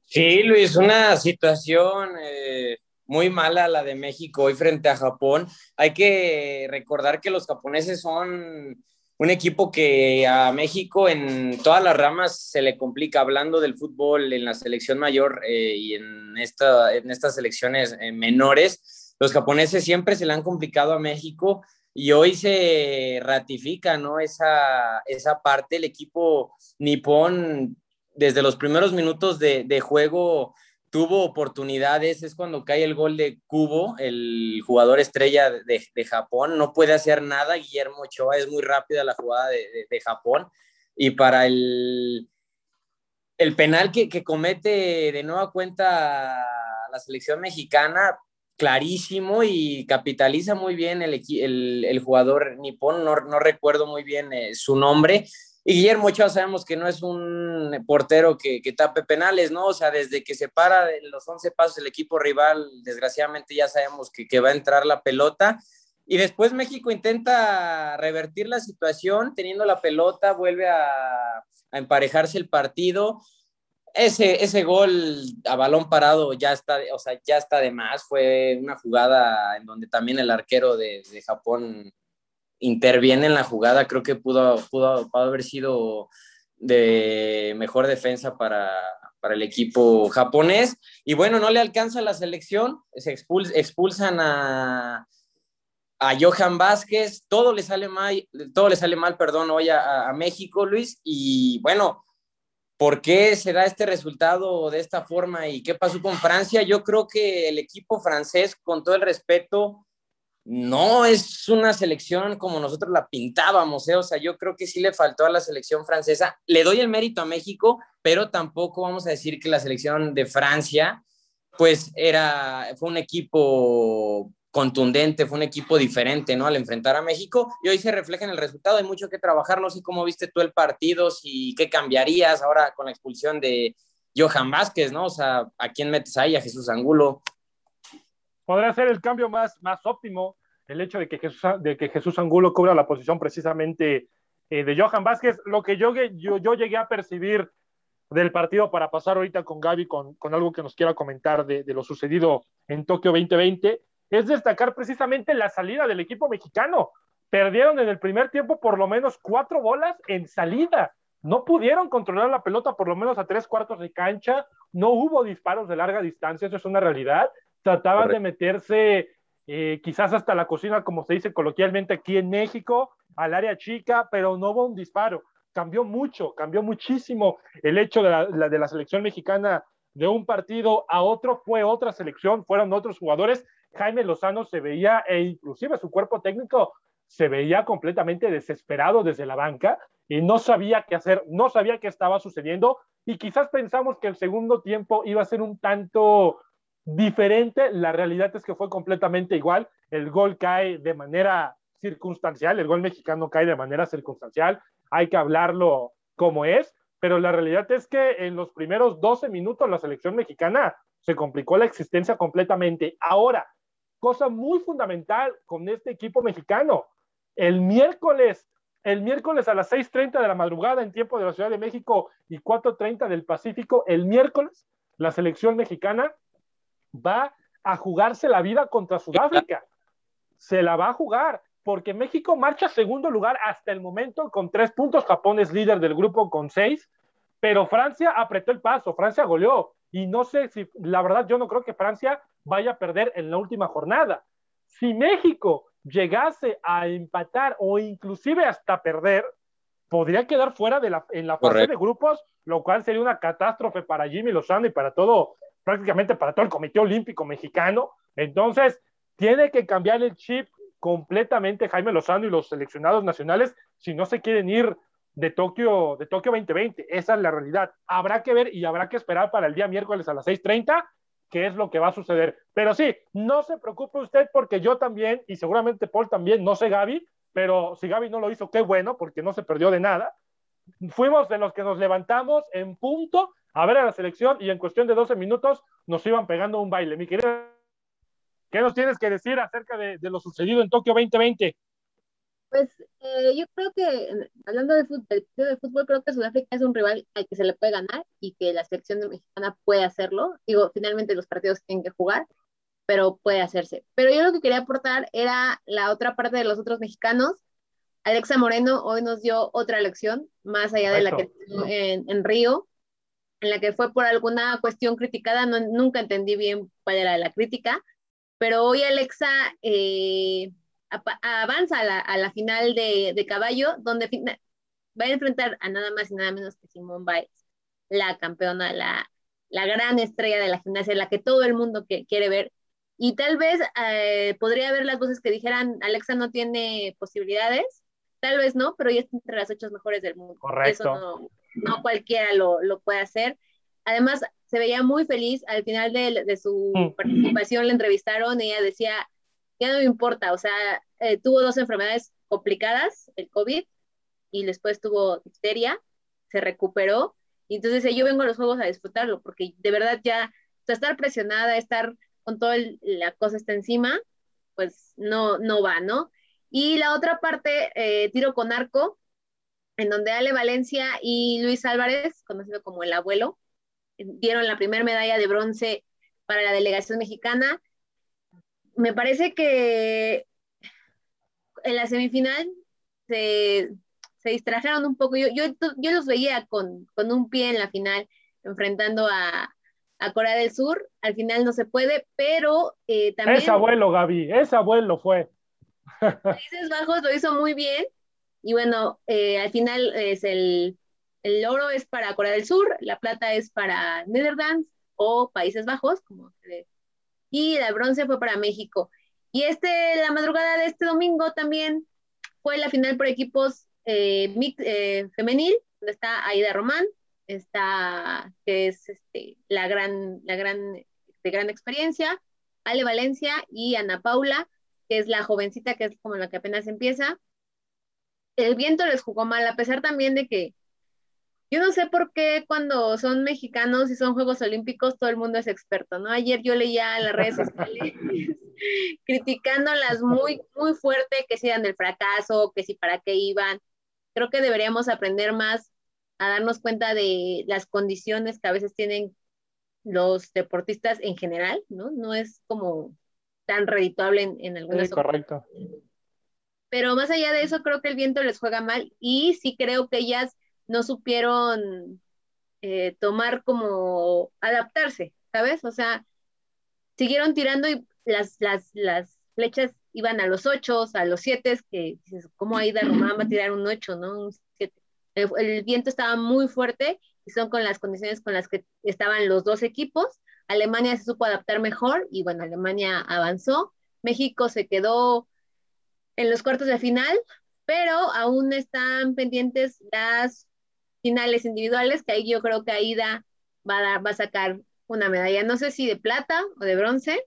Sí, Luis, una situación eh, muy mala la de México hoy frente a Japón. Hay que recordar que los japoneses son un equipo que a México en todas las ramas se le complica, hablando del fútbol en la selección mayor eh, y en, esta, en estas selecciones eh, menores, los japoneses siempre se le han complicado a México y hoy se ratifica ¿no? esa, esa parte, el equipo nipón desde los primeros minutos de, juego tuvo oportunidades, es cuando cae el gol de Cubo, el jugador estrella de, de, Japón, no puede hacer nada, Guillermo Ochoa es muy rápida la jugada de, de Japón, y para el, el penal que, que, comete de nueva cuenta la selección mexicana, clarísimo y capitaliza muy bien el, jugador nipón, no, no, recuerdo muy bien eh, su nombre, y Guillermo Ochoa sabemos que no es un portero que, que, tape penales, ¿no? O sea, desde que se para en los 11 pasos el equipo rival, desgraciadamente ya sabemos que, que va a entrar la pelota. Y después México intenta revertir la situación, teniendo la pelota, vuelve a emparejarse el partido. Ese, ese gol a balón parado ya está, o sea, ya está de más. Fue una jugada en donde también el arquero de, Japón interviene en la jugada, creo que pudo, pudo, haber sido de mejor defensa para, para, el equipo japonés. Y bueno, no le alcanza la selección, se expulsan a, a Johan Vázquez, todo le sale mal, todo le sale mal, perdón, hoy a, a, México, Luis, y bueno, ¿por qué se da este resultado de esta forma y qué pasó con Francia? Yo creo que el equipo francés, con todo el respeto, no es una selección como nosotros la pintábamos, ¿eh? o sea, yo creo que sí le faltó a la selección francesa. Le doy el mérito a México, pero tampoco vamos a decir que la selección de Francia, pues era, fue un equipo contundente, fue un equipo diferente, ¿no? Al enfrentar a México y hoy se refleja en el resultado, hay mucho que trabajar, no sé cómo viste tú el partido, si qué cambiarías ahora con la expulsión de Johan Vázquez, ¿no? O sea, ¿a quién metes ahí? A Jesús Angulo podría ser el cambio más, más óptimo el hecho de que Jesús, de que Jesús Angulo cubra la posición precisamente eh, de Johan Vázquez. Lo que yo, yo, yo, llegué a percibir del partido para pasar ahorita con Gaby con, con algo que nos quiera comentar de, de, lo sucedido en Tokio 2020 es destacar precisamente la salida del equipo mexicano. Perdieron en el primer tiempo por lo menos cuatro bolas en salida. No pudieron controlar la pelota por lo menos a tres cuartos de cancha. No hubo disparos de larga distancia, eso es una realidad trataban Correcto. de meterse eh, quizás hasta la cocina, como se dice coloquialmente aquí en México, al área chica, pero no hubo un disparo. Cambió mucho, cambió muchísimo el hecho de la, la, de la selección mexicana de un partido a otro, fue otra selección, fueron otros jugadores. Jaime Lozano se veía, e inclusive su cuerpo técnico se veía completamente desesperado desde la banca y no sabía qué hacer, no sabía qué estaba sucediendo. Y quizás pensamos que el segundo tiempo iba a ser un tanto diferente, la realidad es que fue completamente igual, el gol cae de manera circunstancial, el gol mexicano cae de manera circunstancial, hay que hablarlo como es, pero la realidad es que en los primeros 12 minutos la selección mexicana se complicó la existencia completamente. Ahora, cosa muy fundamental con este equipo mexicano, el miércoles, el miércoles a las 6.30 de la madrugada en tiempo de la Ciudad de México y 4.30 del Pacífico, el miércoles, la selección mexicana va a jugarse la vida contra Sudáfrica. Se la va a jugar, porque México marcha segundo lugar hasta el momento con tres puntos. Japón es líder del grupo con seis, pero Francia apretó el paso, Francia goleó. Y no sé si, la verdad, yo no creo que Francia vaya a perder en la última jornada. Si México llegase a empatar o inclusive hasta perder, podría quedar fuera de la, en la fase de grupos, lo cual sería una catástrofe para Jimmy Lozano y para todo prácticamente para todo el Comité Olímpico Mexicano. Entonces, tiene que cambiar el chip completamente Jaime Lozano y los seleccionados nacionales si no se quieren ir de Tokio, de Tokio 2020. Esa es la realidad. Habrá que ver y habrá que esperar para el día miércoles a las 6:30 qué es lo que va a suceder. Pero sí, no se preocupe usted porque yo también, y seguramente Paul también, no sé Gaby, pero si Gaby no lo hizo, qué bueno, porque no se perdió de nada. Fuimos de los que nos levantamos en punto a ver a la selección y en cuestión de 12 minutos nos iban pegando un baile. Mi querida, ¿qué nos tienes que decir acerca de lo sucedido en Tokio 2020? Pues eh, yo creo que, hablando de fútbol, de fútbol, creo que Sudáfrica es un rival al que se le puede ganar y que la selección mexicana puede hacerlo. Digo, finalmente los partidos tienen que jugar, pero puede hacerse. Pero yo lo que quería aportar era la otra parte de los otros mexicanos. Alexa Moreno hoy nos dio otra lección, más allá de la que en, en Río en la que fue por alguna cuestión criticada, no, nunca entendí bien cuál era la crítica, pero hoy Alexa eh, avanza a la, a la, final de, de caballo, donde va a enfrentar a nada más y nada menos que Simón Baez. la campeona, la, la gran estrella de la gimnasia, la que todo el mundo que, quiere ver. Y tal vez eh, podría haber las voces que dijeran, Alexa no tiene posibilidades, tal vez no, pero ya está entre las ocho mejores del mundo. Correcto. Eso no, cualquiera lo, lo, puede hacer. Además, se veía muy feliz al final de, de su mm. participación, le entrevistaron, y ella decía, ya no me importa, o sea, eh, tuvo dos enfermedades complicadas, el COVID, y después tuvo difteria, se recuperó, y entonces yo vengo a los juegos a disfrutarlo, porque de verdad ya, estar presionada, estar con toda la cosa está encima, pues no, no va, ¿no? Y la otra parte, eh, tiro con arco, en donde Ale Valencia y Luis Álvarez, conocido como el abuelo, dieron la primera medalla de bronce para la delegación mexicana. Me parece que en la semifinal se, se distrajeron un poco. Yo, yo, yo los veía con, con, un pie en la final, enfrentando a, a, Corea del Sur. Al final no se puede, pero eh, también. Es abuelo, Gaby, es abuelo fue. Países Bajos lo hizo muy bien. Y bueno, eh, al final es el, el oro es para Corea del Sur, la plata es para Netherlands o Países Bajos, como y la bronce fue para México. Y este, la madrugada de este domingo también fue la final por equipos eh, eh, femenil, donde está Aida Román, está, que es este, la gran, la gran, de gran experiencia, Ale Valencia y Ana Paula, que es la jovencita, que es como la que apenas empieza. El viento les jugó mal, a pesar también de que yo no sé por qué cuando son mexicanos y son Juegos Olímpicos todo el mundo es experto, ¿no? Ayer yo leía en las redes sociales criticándolas muy, muy fuerte, que si eran del fracaso, que si para qué iban creo que deberíamos aprender más a darnos cuenta de las condiciones que a veces tienen los deportistas en general, ¿no? No es como tan redituable en, en algunas sí, correcto. Pero más allá de eso, creo que el viento les juega mal y sí creo que ellas no supieron eh, tomar como adaptarse, ¿sabes? O sea, siguieron tirando y las, las, las flechas iban a los ocho, a los siete, que dices, ¿cómo Aida Román va a tirar un ocho, no? Un siete. El, viento estaba muy fuerte y son con las condiciones con las que estaban los dos equipos. Alemania se supo adaptar mejor y bueno, Alemania avanzó. México se quedó en los cuartos de final, pero aún están pendientes las finales individuales, que ahí yo creo que Aida va a, va a sacar una medalla, no sé si de plata o de bronce,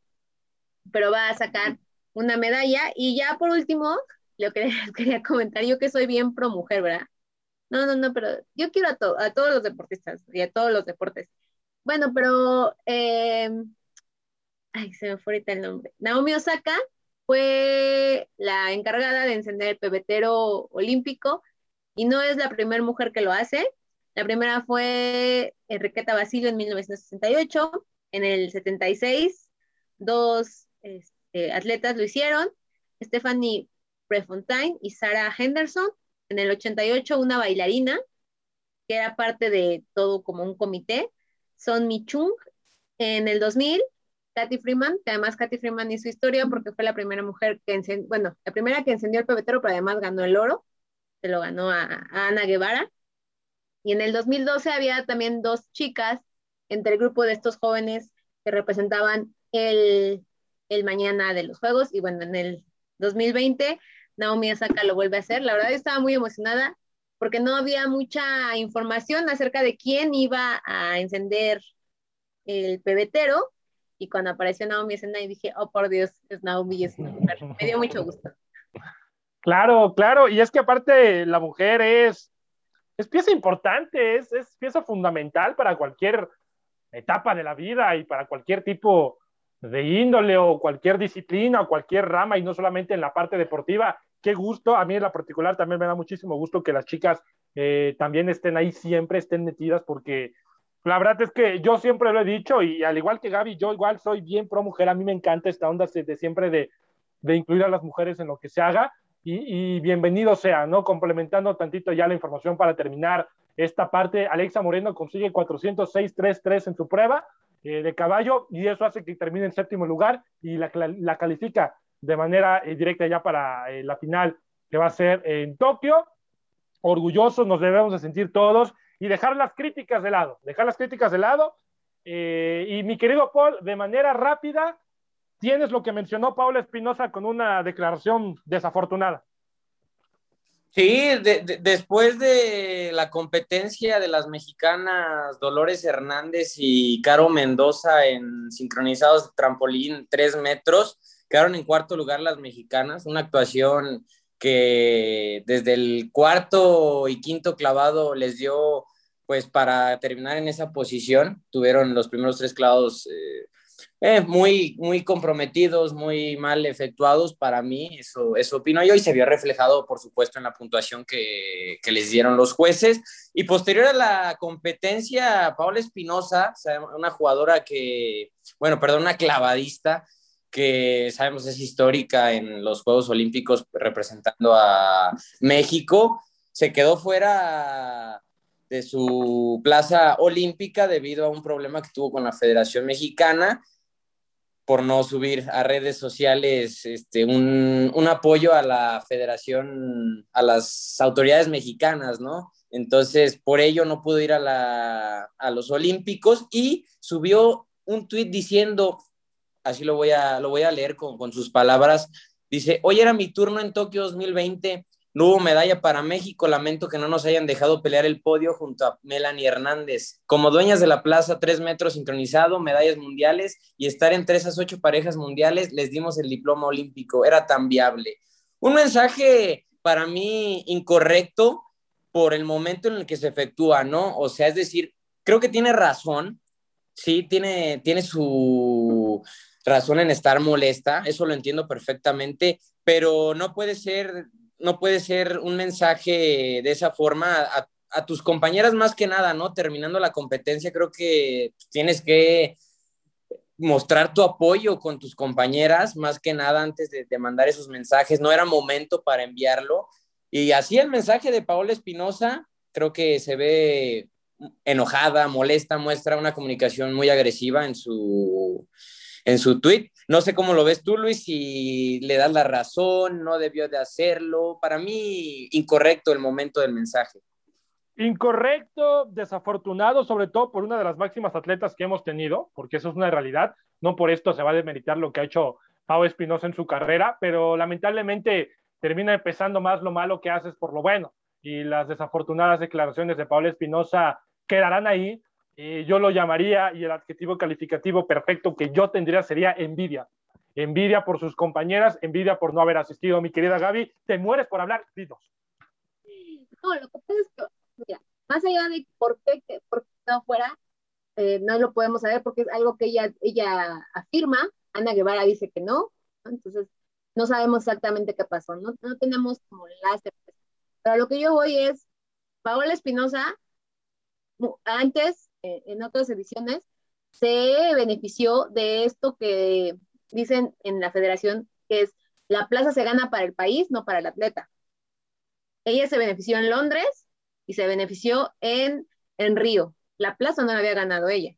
pero va a sacar una medalla. Y ya por último, lo que les quería comentar, yo que soy bien pro mujer, ¿verdad? No, no, no, pero yo quiero a, a todos los deportistas y a todos los deportes. Bueno, pero, em, ay, se me fue ahorita el nombre. Naomi Osaka fue la encargada de encender el pebetero olímpico y no es la primera mujer que lo hace. La primera fue Enriqueta Basilio en 1968, en el 76, dos, este, atletas lo hicieron, Stephanie Prefontaine y Sarah Henderson. En el 88, una bailarina, que era parte de todo como un comité, Son Mi Chung. En el 2000, Kathy Freeman, que además Kathy Freeman hizo historia porque fue la primera mujer que encendió, bueno, la primera que encendió el pebetero, pero además ganó el oro, se lo ganó a, Ana Guevara. Y en el 2012 había también dos chicas entre el grupo de estos jóvenes que representaban el el mañana de los Juegos y bueno, en el 2020 Naomi Osaka lo vuelve a hacer. La verdad estaba muy emocionada porque no había mucha información acerca de quién iba a encender el pebetero y cuando apareció Naomi y dije, oh por Dios, es Naomi, es. Me dio mucho gusto. Claro, claro, y es que aparte la mujer es, es pieza importante, es, es pieza fundamental para cualquier etapa de la vida y para cualquier tipo de índole o cualquier disciplina o cualquier rama y no solamente en la parte deportiva. Qué gusto, a mí en la particular también me da muchísimo gusto que las chicas eh, también estén ahí siempre, estén metidas porque la verdad es que yo siempre lo he dicho y al igual que Gaby, yo igual soy bien pro mujer, a mí me encanta esta onda de, siempre de, de, incluir a las mujeres en lo que se haga y, y bienvenido sea, ¿no? Complementando tantito ya la información para terminar esta parte, Alexa Moreno consigue 406.33 en su prueba, eh, de caballo y eso hace que termine en séptimo lugar y la, la califica de manera eh, directa ya para eh, la final que va a ser en Tokio. Orgullosos nos debemos de sentir todos y dejar las críticas de lado, dejar las críticas de lado. Eh, y mi querido Paul, de manera rápida, tienes lo que mencionó Paula Espinosa con una declaración desafortunada. Sí, después de la competencia de las mexicanas Dolores Hernández y Caro Mendoza en sincronizados de trampolín tres metros, quedaron en cuarto lugar las mexicanas, una actuación que desde el cuarto y quinto clavado les dio pues para terminar en esa posición, tuvieron los primeros tres clavados eh, eh, muy, muy comprometidos, muy mal efectuados para mí, eso, eso opino yo, y se vio reflejado, por supuesto, en la puntuación que, que les dieron los jueces. Y posterior a la competencia, Paola Espinosa, una jugadora que, bueno, perdón, una clavadista, que sabemos es histórica en los Juegos Olímpicos representando a México, se quedó fuera de su plaza olímpica debido a un problema que tuvo con la Federación Mexicana por no subir a redes sociales este, un, un, apoyo a la federación, a las autoridades mexicanas, ¿no? Entonces, por ello no pudo ir a, la, a los Olímpicos y subió un tuit diciendo, así lo voy a, lo voy a leer con, con sus palabras, dice, hoy era mi turno en Tokio 2020 no hubo medalla para México, lamento que no nos hayan dejado pelear el podio junto a Melanie Hernández. Como dueñas de la plaza, tres metros sincronizado, medallas mundiales y estar entre esas ocho parejas mundiales, les dimos el diploma olímpico. Era tan viable. Un mensaje para mí incorrecto por el momento en el que se efectúa, ¿no? O sea, es decir, creo que tiene razón, sí, tiene, tiene su razón en estar molesta, eso lo entiendo perfectamente, pero no puede ser no puede ser un mensaje de esa forma a, tus compañeras más que nada, ¿no? Terminando la competencia, creo que tienes que mostrar tu apoyo con tus compañeras, más que nada antes de, mandar esos mensajes. No era momento para enviarlo. Y así el mensaje de Paola Espinosa, creo que se ve enojada, molesta, muestra una comunicación muy agresiva en su, en su tweet. No sé cómo lo ves tú, Luis, si le das la razón, no debió de hacerlo. Para mí, incorrecto el momento del mensaje. Incorrecto, desafortunado, sobre todo por una de las máximas atletas que hemos tenido, porque eso es una realidad. No por esto se va a desmeritar lo que ha hecho Pau Espinosa en su carrera, pero lamentablemente termina empezando más lo malo que haces por lo bueno. Y las desafortunadas declaraciones de Pablo Espinosa quedarán ahí yo lo llamaría, y el adjetivo calificativo perfecto que yo tendría sería envidia. Envidia por sus compañeras, envidia por no haber asistido. Mi querida Gaby, te mueres por hablar, dinos. No, lo que pasa es que, más allá de por qué, por qué no fuera, eh, no lo podemos saber porque es algo que ella, ella afirma. Ana Guevara dice que no, entonces no sabemos exactamente qué pasó, no, no tenemos como la certeza. Pero lo que yo voy es, Paola Espinosa, antes eh, en otras ediciones, se benefició de esto que dicen en la federación, que es la plaza se gana para el país, no para el atleta. Ella se benefició en Londres y se benefició en, en Río. La plaza no la había ganado ella.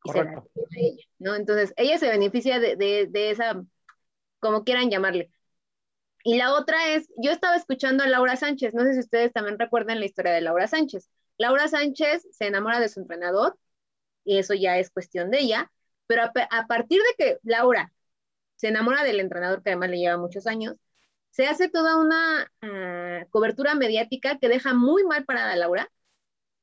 Correcto. ¿no? Entonces, ella se beneficia de, de, de esa, como quieran llamarle. Y la otra es, yo estaba escuchando a Laura Sánchez, no sé si ustedes también recuerdan la historia de Laura Sánchez. Laura Sánchez se enamora de su entrenador y eso ya es cuestión de ella, pero a, partir de que Laura se enamora del entrenador que además le lleva muchos años, se hace toda una ah, cobertura mediática que deja muy mal parada a Laura,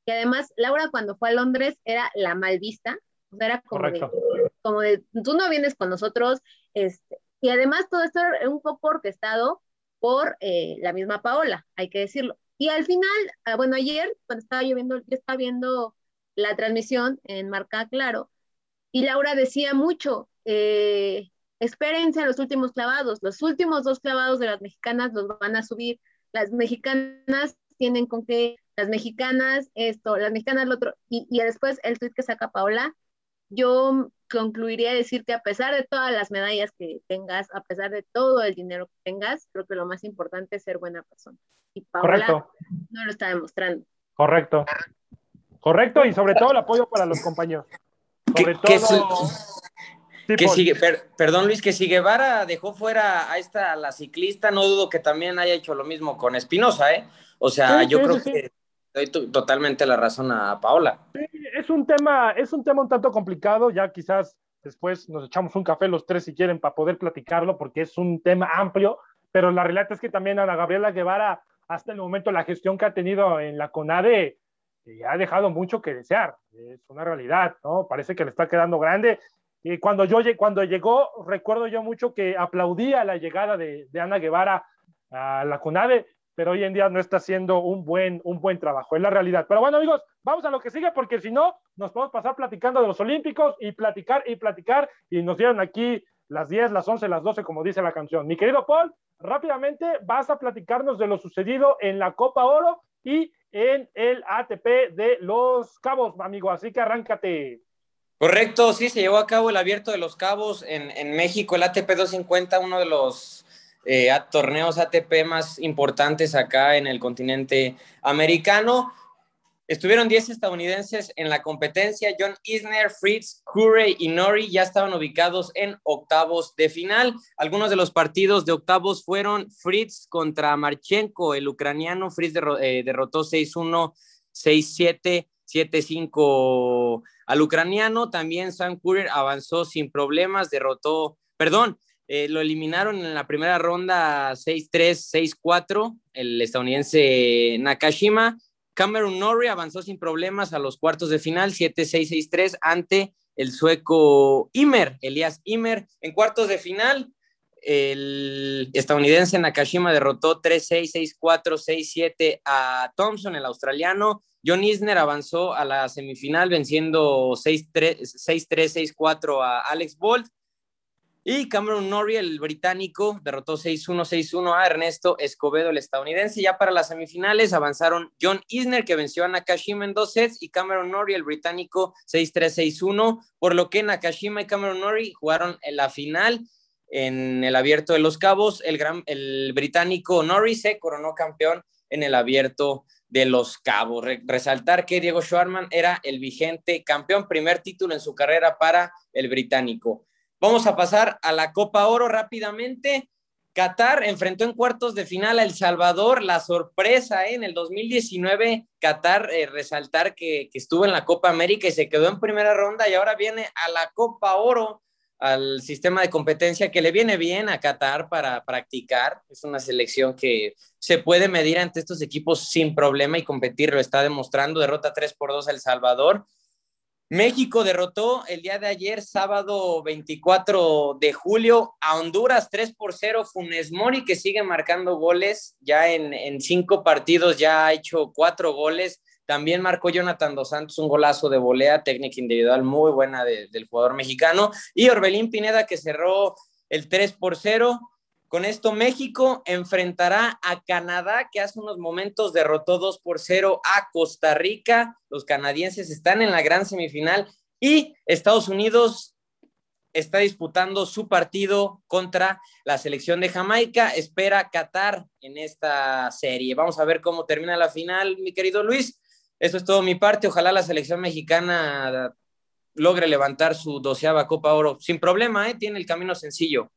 que además Laura cuando fue a Londres era la mal vista, o sea, era como de, como de, tú no vienes con nosotros, este, y además todo esto era un poco orquestado por eh, la misma Paola, hay que decirlo. Y al final, ah, bueno, ayer cuando estaba yo viendo, estaba viendo la transmisión en Marca Claro, y Laura decía mucho, eh, espérense los últimos clavados, los últimos dos clavados de las mexicanas los van a subir, las mexicanas tienen con qué, las mexicanas esto, las mexicanas lo otro, y, y después el tweet que saca Paola, yo concluiría decir que a pesar de todas las medallas que tengas, a pesar de todo el dinero que tengas, creo que lo más importante es ser buena persona. Y Paola Correcto. no lo está demostrando. Correcto. Correcto, y sobre todo el apoyo para los compañeros. Sobre todo. Que sigue, perdón Luis, que si Guevara dejó fuera a esta a la ciclista, no dudo que también haya hecho lo mismo con Espinosa, ¿eh? O sea, yo creo que doy totalmente la razón a Paola. es un tema, es un tema un tanto complicado, ya quizás después nos echamos un café los tres si quieren para poder platicarlo, porque es un tema amplio, pero la realidad es que también Ana Gabriela Guevara, hasta el momento, la gestión que ha tenido en la CONADE eh, ha dejado mucho que desear, es una realidad, ¿no? Parece que le está quedando grande. Y cuando, yo, cuando llegó, recuerdo yo mucho que aplaudía la llegada de, de Ana Guevara a la CONADE, pero hoy en día no está haciendo un buen, un buen trabajo, es la realidad. Pero bueno, amigos, vamos a lo que sigue, porque si no, nos podemos pasar platicando de los Olímpicos y platicar y platicar, y nos dieron aquí las 10, las 11, las 12, como dice la canción. Mi querido Paul, rápidamente vas a platicarnos de lo sucedido en la Copa Oro y en el ATP de Los Cabos, amigo, así que arráncate. Correcto, sí, se llevó a cabo el abierto de Los Cabos en, en México, el ATP 250, uno de los eh, a torneos ATP más importantes acá en el continente americano. Estuvieron 10 estadounidenses en la competencia. John Isner, Fritz, Curry y Nori ya estaban ubicados en octavos de final. Algunos de los partidos de octavos fueron Fritz contra Marchenko, el ucraniano. Fritz eh, derrotó 6-1, 6-7, 7-5 al ucraniano. También Sam Curry avanzó sin problemas, derrotó, perdón, eh, lo eliminaron en la primera ronda 6-3, 6-4, el estadounidense Nakashima. Cameron Norrie avanzó sin problemas a los cuartos de final, 7-6, 6-3, ante el sueco Imer, Elias Imer. En cuartos de final, el estadounidense Nakashima derrotó 3-6, 6-4, 6-7 a Thompson, el australiano. John Isner avanzó a la semifinal venciendo 6-3, 6-4 a Alex Bolt. Y Cameron Norrie, el británico, derrotó 6-1, 6-1 a Ernesto Escobedo, el estadounidense. Ya para las semifinales avanzaron John Isner, que venció a Nakashima en dos sets, y Cameron Norrie, el británico, 6-3, 6-1, por lo que Nakashima y Cameron Norrie jugaron en la final en el abierto de los cabos. El, gran, el británico Norrie se coronó campeón en el abierto de los cabos. resaltar que Diego Schwarman era el vigente campeón, primer título en su carrera para el británico. Vamos a pasar a la Copa Oro rápidamente. Qatar enfrentó en cuartos de final a El Salvador, la sorpresa ¿eh? en el 2019, Qatar, eh, resaltar que, estuvo en la Copa América y se quedó en primera ronda y ahora viene a la Copa Oro, al sistema de competencia que le viene bien a Qatar para practicar. Es una selección que se puede medir ante estos equipos sin problema y competir, lo está demostrando, derrota 3 por 2 a El Salvador México derrotó el día de ayer, sábado 24 de julio, a Honduras 3 por 0. Funes Mori, que sigue marcando goles, ya en, cinco partidos ya ha hecho cuatro goles. También marcó Jonathan Dos Santos un golazo de volea, técnica individual muy buena del jugador mexicano. Y Orbelín Pineda, que cerró el 3 por 0. Con esto, México enfrentará a Canadá, que hace unos momentos derrotó 2 por 0 a Costa Rica. Los canadienses están en la gran semifinal y Estados Unidos está disputando su partido contra la selección de Jamaica. Espera Qatar en esta serie. Vamos a ver cómo termina la final, mi querido Luis. Eso es todo mi parte. Ojalá la selección mexicana logre levantar su doceava Copa Oro sin problema, ¿eh? tiene el camino sencillo.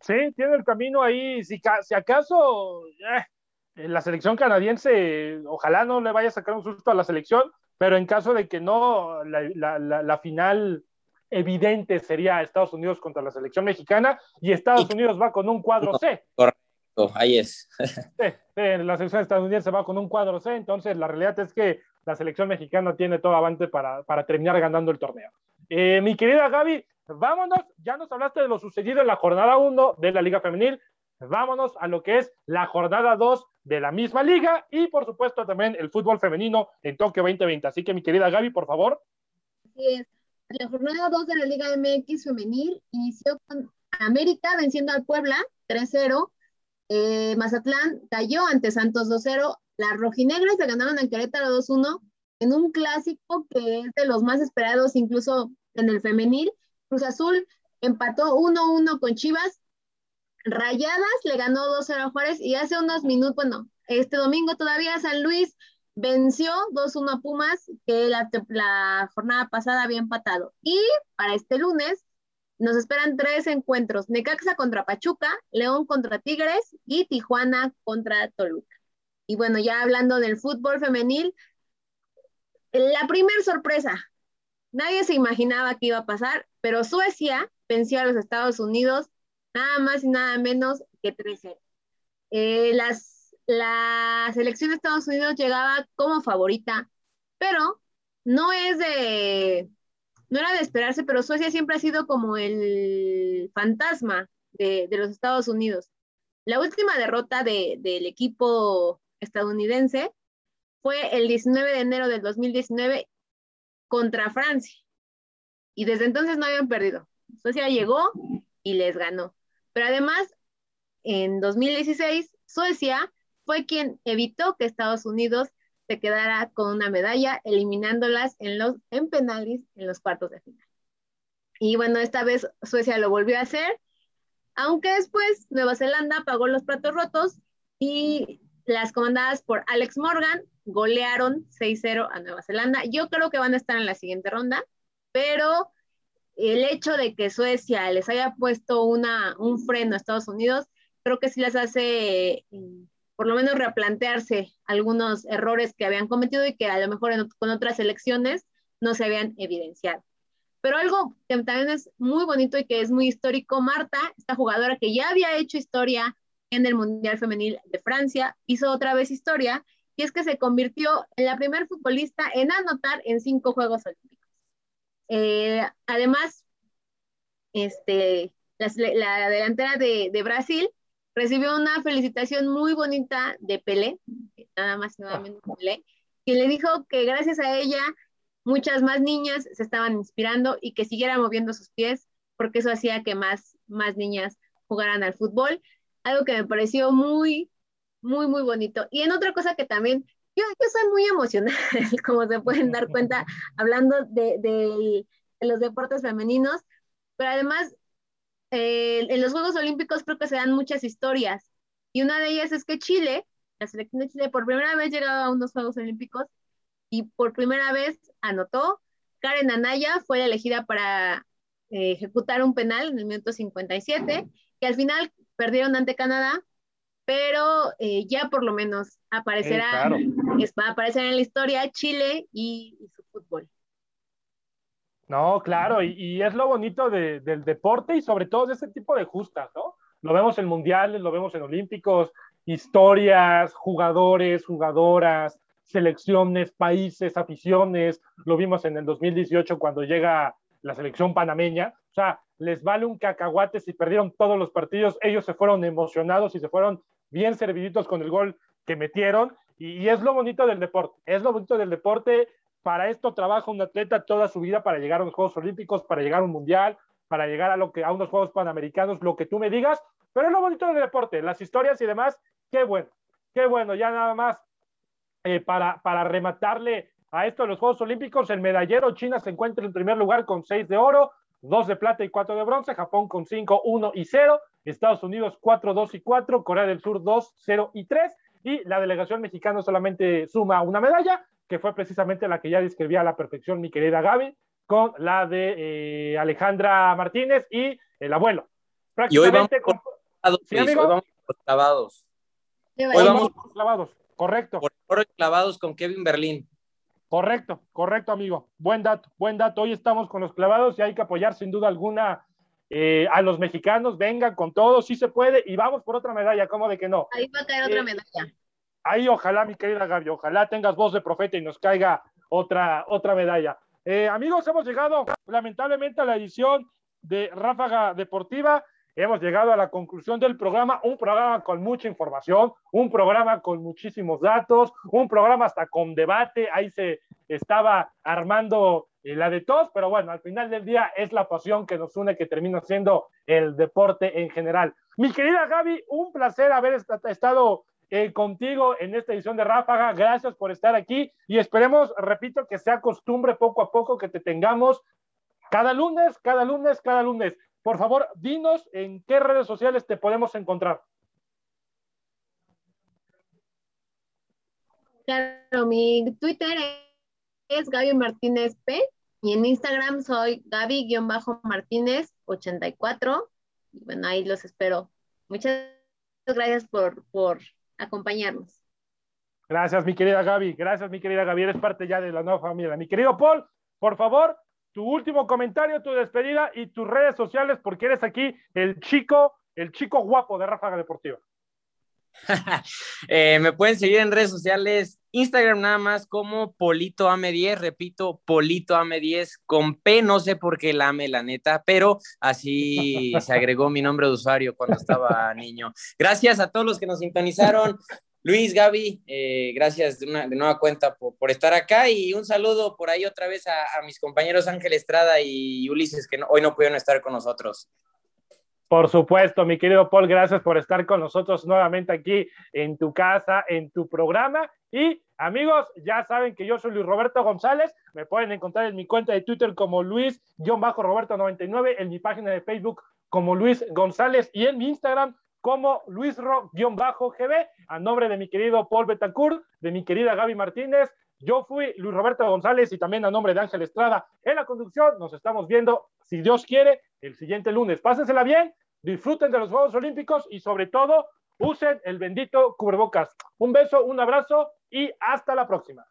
Sí, tiene el camino ahí. Si, si acaso eh, la selección canadiense, ojalá no le vaya a sacar un susto a la selección, pero en caso de que no, la, final evidente sería Estados Unidos contra la selección mexicana y Estados Unidos va con un cuadro C. Correcto, ahí es. sí, la selección estadounidense va con un cuadro C, entonces la realidad es que la selección mexicana tiene todo avance para, para terminar ganando el torneo. Eh, mi querida Gaby, vámonos, ya nos hablaste de lo sucedido en la jornada 1 de la Liga Femenil, vámonos a lo que es la jornada 2 de la misma liga y por supuesto también el fútbol femenino en Tokio 2020. Así que mi querida Gaby, por favor. Así es. La jornada 2 de la Liga MX femenil inició con América venciendo al Puebla 3-0. Eh, Mazatlán cayó ante Santos 2-0. Las rojinegras le ganaron a Querétaro 2-1 en un clásico que es de los más esperados incluso en el femenil Cruz Azul empató 1-1 con Chivas. Rayadas le ganó 2-0 a Juárez y hace unos minutos, bueno, este domingo todavía San Luis venció 2-1 a Pumas, que la, jornada pasada había empatado. Y para este lunes nos esperan tres encuentros, Necaxa contra Pachuca, León contra Tigres y Tijuana contra Toluca. Y bueno, ya hablando del fútbol femenil, la primera sorpresa, nadie se imaginaba que iba a pasar, pero Suecia venció a los Estados Unidos nada más y nada menos que 3-0. Eh, las, la selección de Estados Unidos llegaba como favorita, pero no es de, no era de esperarse, pero Suecia siempre ha sido como el fantasma de, los Estados Unidos. La última derrota del equipo estadounidense fue el 19 de enero del 2019 contra Francia. Y desde entonces no habían perdido. Suecia llegó y les ganó. Pero además, en 2016, Suecia fue quien evitó que Estados Unidos se quedara con una medalla, eliminándolas en los en penales en los cuartos de final. Y bueno, esta vez Suecia lo volvió a hacer, aunque después Nueva Zelanda pagó los platos rotos y las comandadas por Alex Morgan golearon 6-0 a Nueva Zelanda. Yo creo que van a estar en la siguiente ronda, pero el hecho de que Suecia les haya puesto una, un freno a Estados Unidos, creo que sí les hace por lo menos replantearse algunos errores que habían cometido y que a lo mejor con otras elecciones no se habían evidenciado. Pero algo que también es muy bonito y que es muy histórico, Marta, esta jugadora que ya había hecho historia en el Mundial Femenil de Francia, hizo otra vez historia, y es que se convirtió en la primer futbolista en anotar en cinco Juegos Olímpicos. Eh, además, este, la, delantera de, Brasil recibió una felicitación muy bonita de Pelé, nada más y nada menos Pelé, que le dijo que gracias a ella muchas más niñas se estaban inspirando y que siguiera moviendo sus pies, porque eso hacía que más, más niñas jugaran al fútbol, algo que me pareció muy, muy, muy bonito. Y en otra cosa que también, yo, yo soy muy emocional, como se pueden dar cuenta, hablando de, de los deportes femeninos, pero además eh, en los Juegos Olímpicos creo que se dan muchas historias y una de ellas es que Chile, la selección de Chile por primera vez llegaba a unos Juegos Olímpicos y por primera vez anotó. Karen Anaya fue elegida para eh, ejecutar un penal en el minuto 57, que al final perdieron ante Canadá, pero eh, ya por lo menos aparecerá, va a aparecer en la historia Chile y su fútbol. No, claro, y, es lo bonito del deporte y sobre todo de ese tipo de justas, ¿no? Lo vemos en mundiales, lo vemos en olímpicos, historias, jugadores, jugadoras, selecciones, países, aficiones, lo vimos en el 2018 cuando llega la selección panameña, o sea, les vale un cacahuate si perdieron todos los partidos, ellos se fueron emocionados y se fueron bien serviditos con el gol que metieron, y, es lo bonito del deporte, es lo bonito del deporte, para esto trabaja un atleta toda su vida para llegar a los Juegos Olímpicos, para llegar a un Mundial, para llegar a, lo que, a unos Juegos Panamericanos, lo que tú me digas, pero es lo bonito del deporte, las historias y demás, qué bueno, qué bueno, ya nada más eh, para, para rematarle a esto de los Juegos Olímpicos, el medallero China se encuentra en primer lugar con seis de oro, dos de plata y cuatro de bronce, Japón con cinco, uno y cero, Estados Unidos cuatro, dos y cuatro, Corea del Sur dos, cero y tres, y la delegación mexicana solamente suma una medalla, que fue precisamente la que ya describía a la perfección mi querida Gaby, con la de eh, Alejandra Martínez y el abuelo. y hoy vamos con... ¿Sí, hoy vamos por clavados. Hoy vamos por clavados, correcto. Por clavados con Kevin Berlín. Correcto, correcto, amigo. Buen dato, buen dato. Hoy estamos con los clavados y hay que apoyar sin duda alguna eh, a los mexicanos. Vengan con todo, sí se puede. Y vamos por otra medalla, ¿cómo de que no? Ahí va a caer otra eh, medalla ahí ojalá, mi querida Gaby, ojalá tengas voz de profeta y nos caiga otra, otra medalla. Eh, amigos, hemos llegado lamentablemente a la edición de Ráfaga Deportiva. Hemos llegado a la conclusión del programa, un programa con mucha información, un programa con muchísimos datos, un programa hasta con debate. Ahí se estaba armando eh, la de todos, pero bueno, al final del día es la pasión que nos une, que termina siendo el deporte en general. Mi querida Gaby, un placer haber estado eh, contigo en esta edición de Ráfaga. Gracias por estar aquí y esperemos, repito, que sea costumbre poco a poco que te tengamos cada lunes, cada lunes, cada lunes. Por favor, dinos en qué redes sociales te podemos encontrar. Claro, mi Twitter es Gaby Martínez P y en Instagram soy Gaby-Martínez84. Y bueno, ahí los espero. Muchas gracias por, por acompañarnos. Gracias, mi querida Gaby. Gracias, mi querida Gaby. Eres parte ya de la nueva familia. Mi querido Paul, por favor, tu último comentario, tu despedida y tus redes sociales, porque eres aquí el chico, el chico guapo de Ráfaga Deportiva. Eh, me pueden seguir en redes sociales, Instagram nada más como Polito Ame 10, repito, Polito Ame 10 con P, no sé por qué la ame la neta, pero así se agregó mi nombre de usuario cuando estaba niño. Gracias a todos los que nos sintonizaron. Luis, Gaby, eh, gracias de, una, nueva cuenta por, estar acá y un saludo por ahí otra vez a, mis compañeros Ángel Estrada y Ulises que hoy no pudieron estar con nosotros. Por supuesto, mi querido Paul, gracias por estar con nosotros nuevamente aquí en tu casa, en tu programa. Y amigos, ya saben que yo soy Luis Roberto González. Me pueden encontrar en mi cuenta de Twitter como Luis-Roberto99, en mi página de Facebook como Luis González y en mi Instagram como luisro-gb, a nombre de mi querido Paul Betancourt, de mi querida Gaby Martínez. Yo fui Luis Roberto González y también a nombre de Ángel Estrada en la conducción. Nos estamos viendo, si Dios quiere, el siguiente lunes. Pásensela bien, disfruten de los Juegos Olímpicos y sobre todo usen el bendito cubrebocas. Un beso, un abrazo y hasta la próxima.